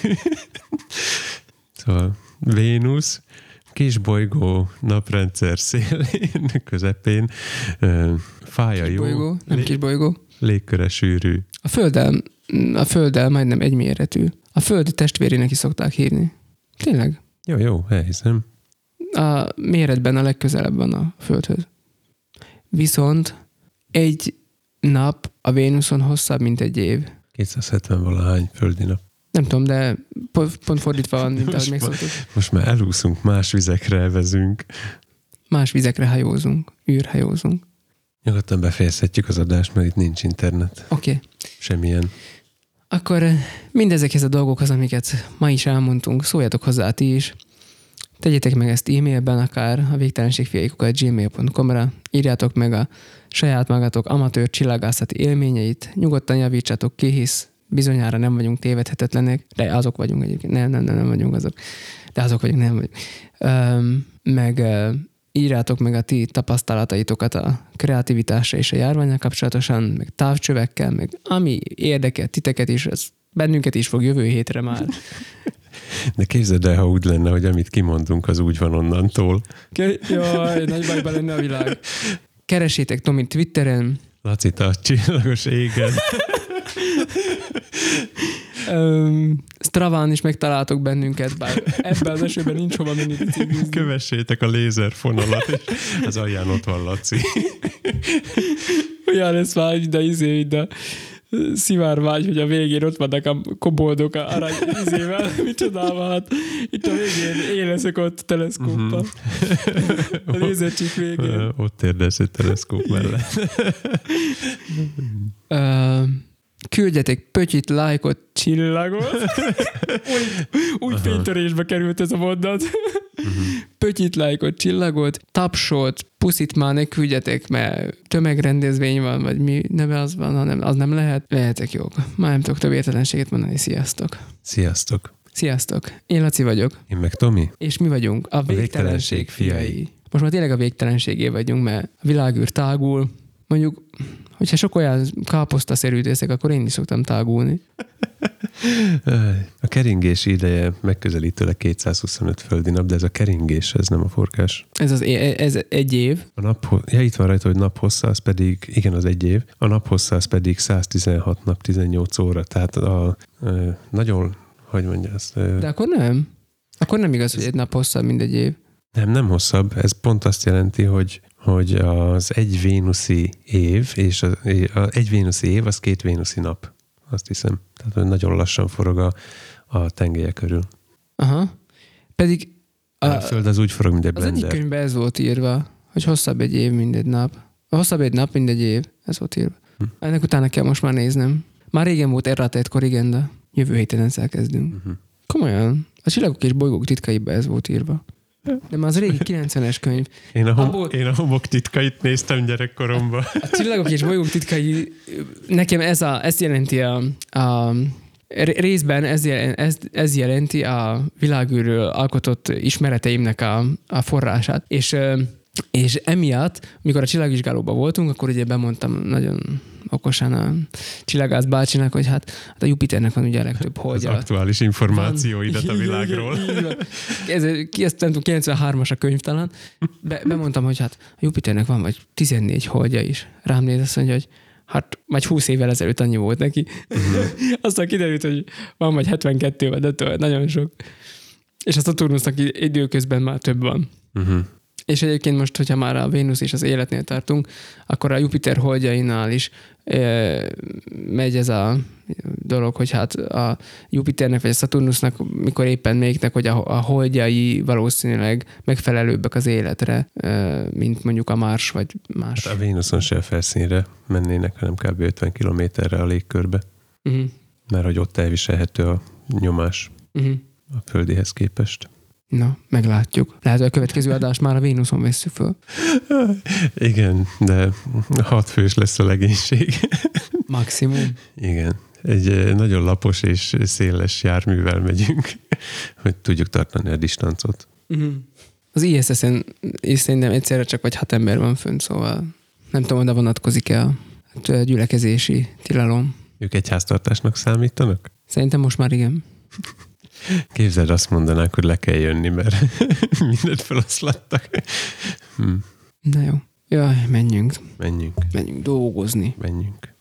[LAUGHS] szóval Vénusz, kis bolygó naprendszer szélén, [LAUGHS] közepén, fája jó, Bolygó, nem lé- kis bolygó. légköre sűrű. A Földdel, a Földdel majdnem egyméretű. A föld testvérének is szokták hívni. Tényleg. Jó, jó, elhiszem. A méretben a legközelebb van a földhöz. Viszont egy nap a Vénuszon hosszabb, mint egy év. 270 valahány földi nap. Nem tudom, de pont, pont fordítva van, mint ahogy Most megszoktuk. Most már elúszunk, más vizekre elvezünk. Más vizekre hajózunk, űrhajózunk. Nyugodtan befejezhetjük az adást, mert itt nincs internet. Oké. Okay. Semmilyen. Akkor mindezekhez a dolgokhoz, amiket ma is elmondtunk, szóljatok hozzá ti is. Tegyétek meg ezt e-mailben, akár a végtelenségfiaikokat gmail.com-ra, írjátok meg a saját magatok amatőr csillagászati élményeit, nyugodtan javítsatok ki, hisz bizonyára nem vagyunk tévedhetetlenek, de azok vagyunk egyébként, nem, nem, nem, nem vagyunk azok, de azok vagyunk, nem vagyunk. Öm, meg ö, írjátok meg a ti tapasztalataitokat a kreativitásra és a járványal kapcsolatosan, meg távcsövekkel, meg ami érdekel titeket is, ez bennünket is fog jövő hétre már. [LAUGHS] De képzeld el, ha úgy lenne, hogy amit kimondunk, az úgy van onnantól. Jaj, nagy bajban lenne a világ. Keresétek Tomit Twitteren, Laci, a csillagos égen. um, Straván is megtaláltok bennünket, bár ebben az esetben nincs hova menni biciklizni. Kövessétek a lézerfonalat, és az alján ott van Laci. Olyan lesz már, de izé, de szivárvány, hogy a végén ott vannak a koboldok a arany izével, [LAUGHS] micsodával, hát itt a végén éleszek ott teleszkóppal. [LAUGHS] A lézercsik végén. Ott érdez egy teleszkóp mellett. Küldjetek pötyit, lájkot, csillagot. úgy úgy fénytörésbe került ez a mondat. Pötyit, lájkot, csillagot, tapsot, puszit már ne küldjetek, mert tömegrendezvény van, vagy mi neve az van, hanem az nem lehet. Lehetek jók. Már nem tudok több értelenséget mondani. Sziasztok. Sziasztok! Sziasztok. Én Laci vagyok, Én meg Tomi. és mi vagyunk a végtelenség végtelenség fiai. fiai. Most már tényleg a végtelenségé vagyunk, mert a világűr tágul. Mondjuk, hogyha sok olyan káposztaszerű teszek, akkor én is szoktam tágulni. A keringés ideje megközelítőleg 225 földi nap, de ez a keringés, ez nem a forgás. Ez, az, ez egy év. A nap, ja, itt van rajta, hogy naphossza, az pedig, igen, az egy év, a naphossza az pedig 116 nap, 18 óra, tehát a, ö, nagyon, hogy mondja ezt, De akkor nem. Akkor nem igaz, hogy egy nap hosszabb, mint egy év. nem, nem hosszabb, ez pont azt jelenti, hogy hogy az egy vénuszi év, és a, a egy vénuszi év, az két vénuszi nap. Azt hiszem. Tehát nagyon lassan forog a, a tengelye körül. Aha. Pedig A, a, Föld az úgy forog, mint egy az egyik blender. könyvben ez volt írva, hogy hosszabb egy év, mint egy nap. Hosszabb egy nap, mint egy év. Ez volt írva. Hm. Ennek utána kell most már néznem. Már régen volt errata egy korrigenda. Jövő héten ezzel kezdünk. Uh-huh. Komolyan. A csillagok és bolygók titkaiba ez volt írva. Már az régi 90-es könyv. Én, a hom- Abból- én a homok titkait néztem gyerekkoromban. A csillagok és bolygók titkai, nekem ez, a, ez jelenti a, a részben ez, jel- ez, ez jelenti a világűről alkotott ismereteimnek a, a forrását. És, és emiatt, mikor a csillagvizsgálóban voltunk, akkor ugye bemondtam nagyon okosan a csillagász bácsinak, hogy hát, hát a Jupiternek van ugye a legtöbb Az holdja. aktuális információidat a Igen, világról. van. Ez, ki ezt nem tudom, 93-as a könyv talán. Be, bemondtam, hogy hát a Jupiternek van vagy 14 holdja is. Rám néz azt mondja, hogy hát vagy 20 évvel ezelőtt annyi volt neki. Mhm. [LAUGHS] Aztán kiderült, hogy van vagy 72 vagy de nagyon sok. És azt a turnusznak i- időközben már több van. Uh-huh. És egyébként most, hogyha már a Vénusz és az életnél tartunk, akkor a Jupiter holdjainál is megy ez a dolog, hogy hát a Jupiternek vagy a Saturnusnak, mikor éppen melyiknek, hogy a, a holdjai valószínűleg megfelelőbbek az életre, mint mondjuk a Mars vagy más. Hát a Vénuszon se a felszínre mennének, hanem kb. 50 kilométerre a légkörbe, Uh-huh. mert hogy ott elviselhető a nyomás Uh-huh. a földihez képest. Na, meglátjuk. Lehet, hogy a következő [LAUGHS] adást már a Vénuszon vesszük föl. Igen, de hat fős lesz a legénység. [LAUGHS] Maximum. Igen. Egy eh, nagyon lapos és széles járművel megyünk, [LAUGHS] hogy tudjuk tartani a distancot. Uh-huh. Az ISS-en is szerintem egyszerre csak vagy hat ember van fönt, szóval nem tudom, oda vonatkozik el a gyülekezési tilalom. Ők egy háztartásnak számítanak? Szerintem most már igen. Képzeld, azt mondanák, hogy le kell jönni, mert [LAUGHS] mindent feloszlattak. Hm, Na jó. Jaj, menjünk. menjünk, Menjünk dolgozni. menjünk.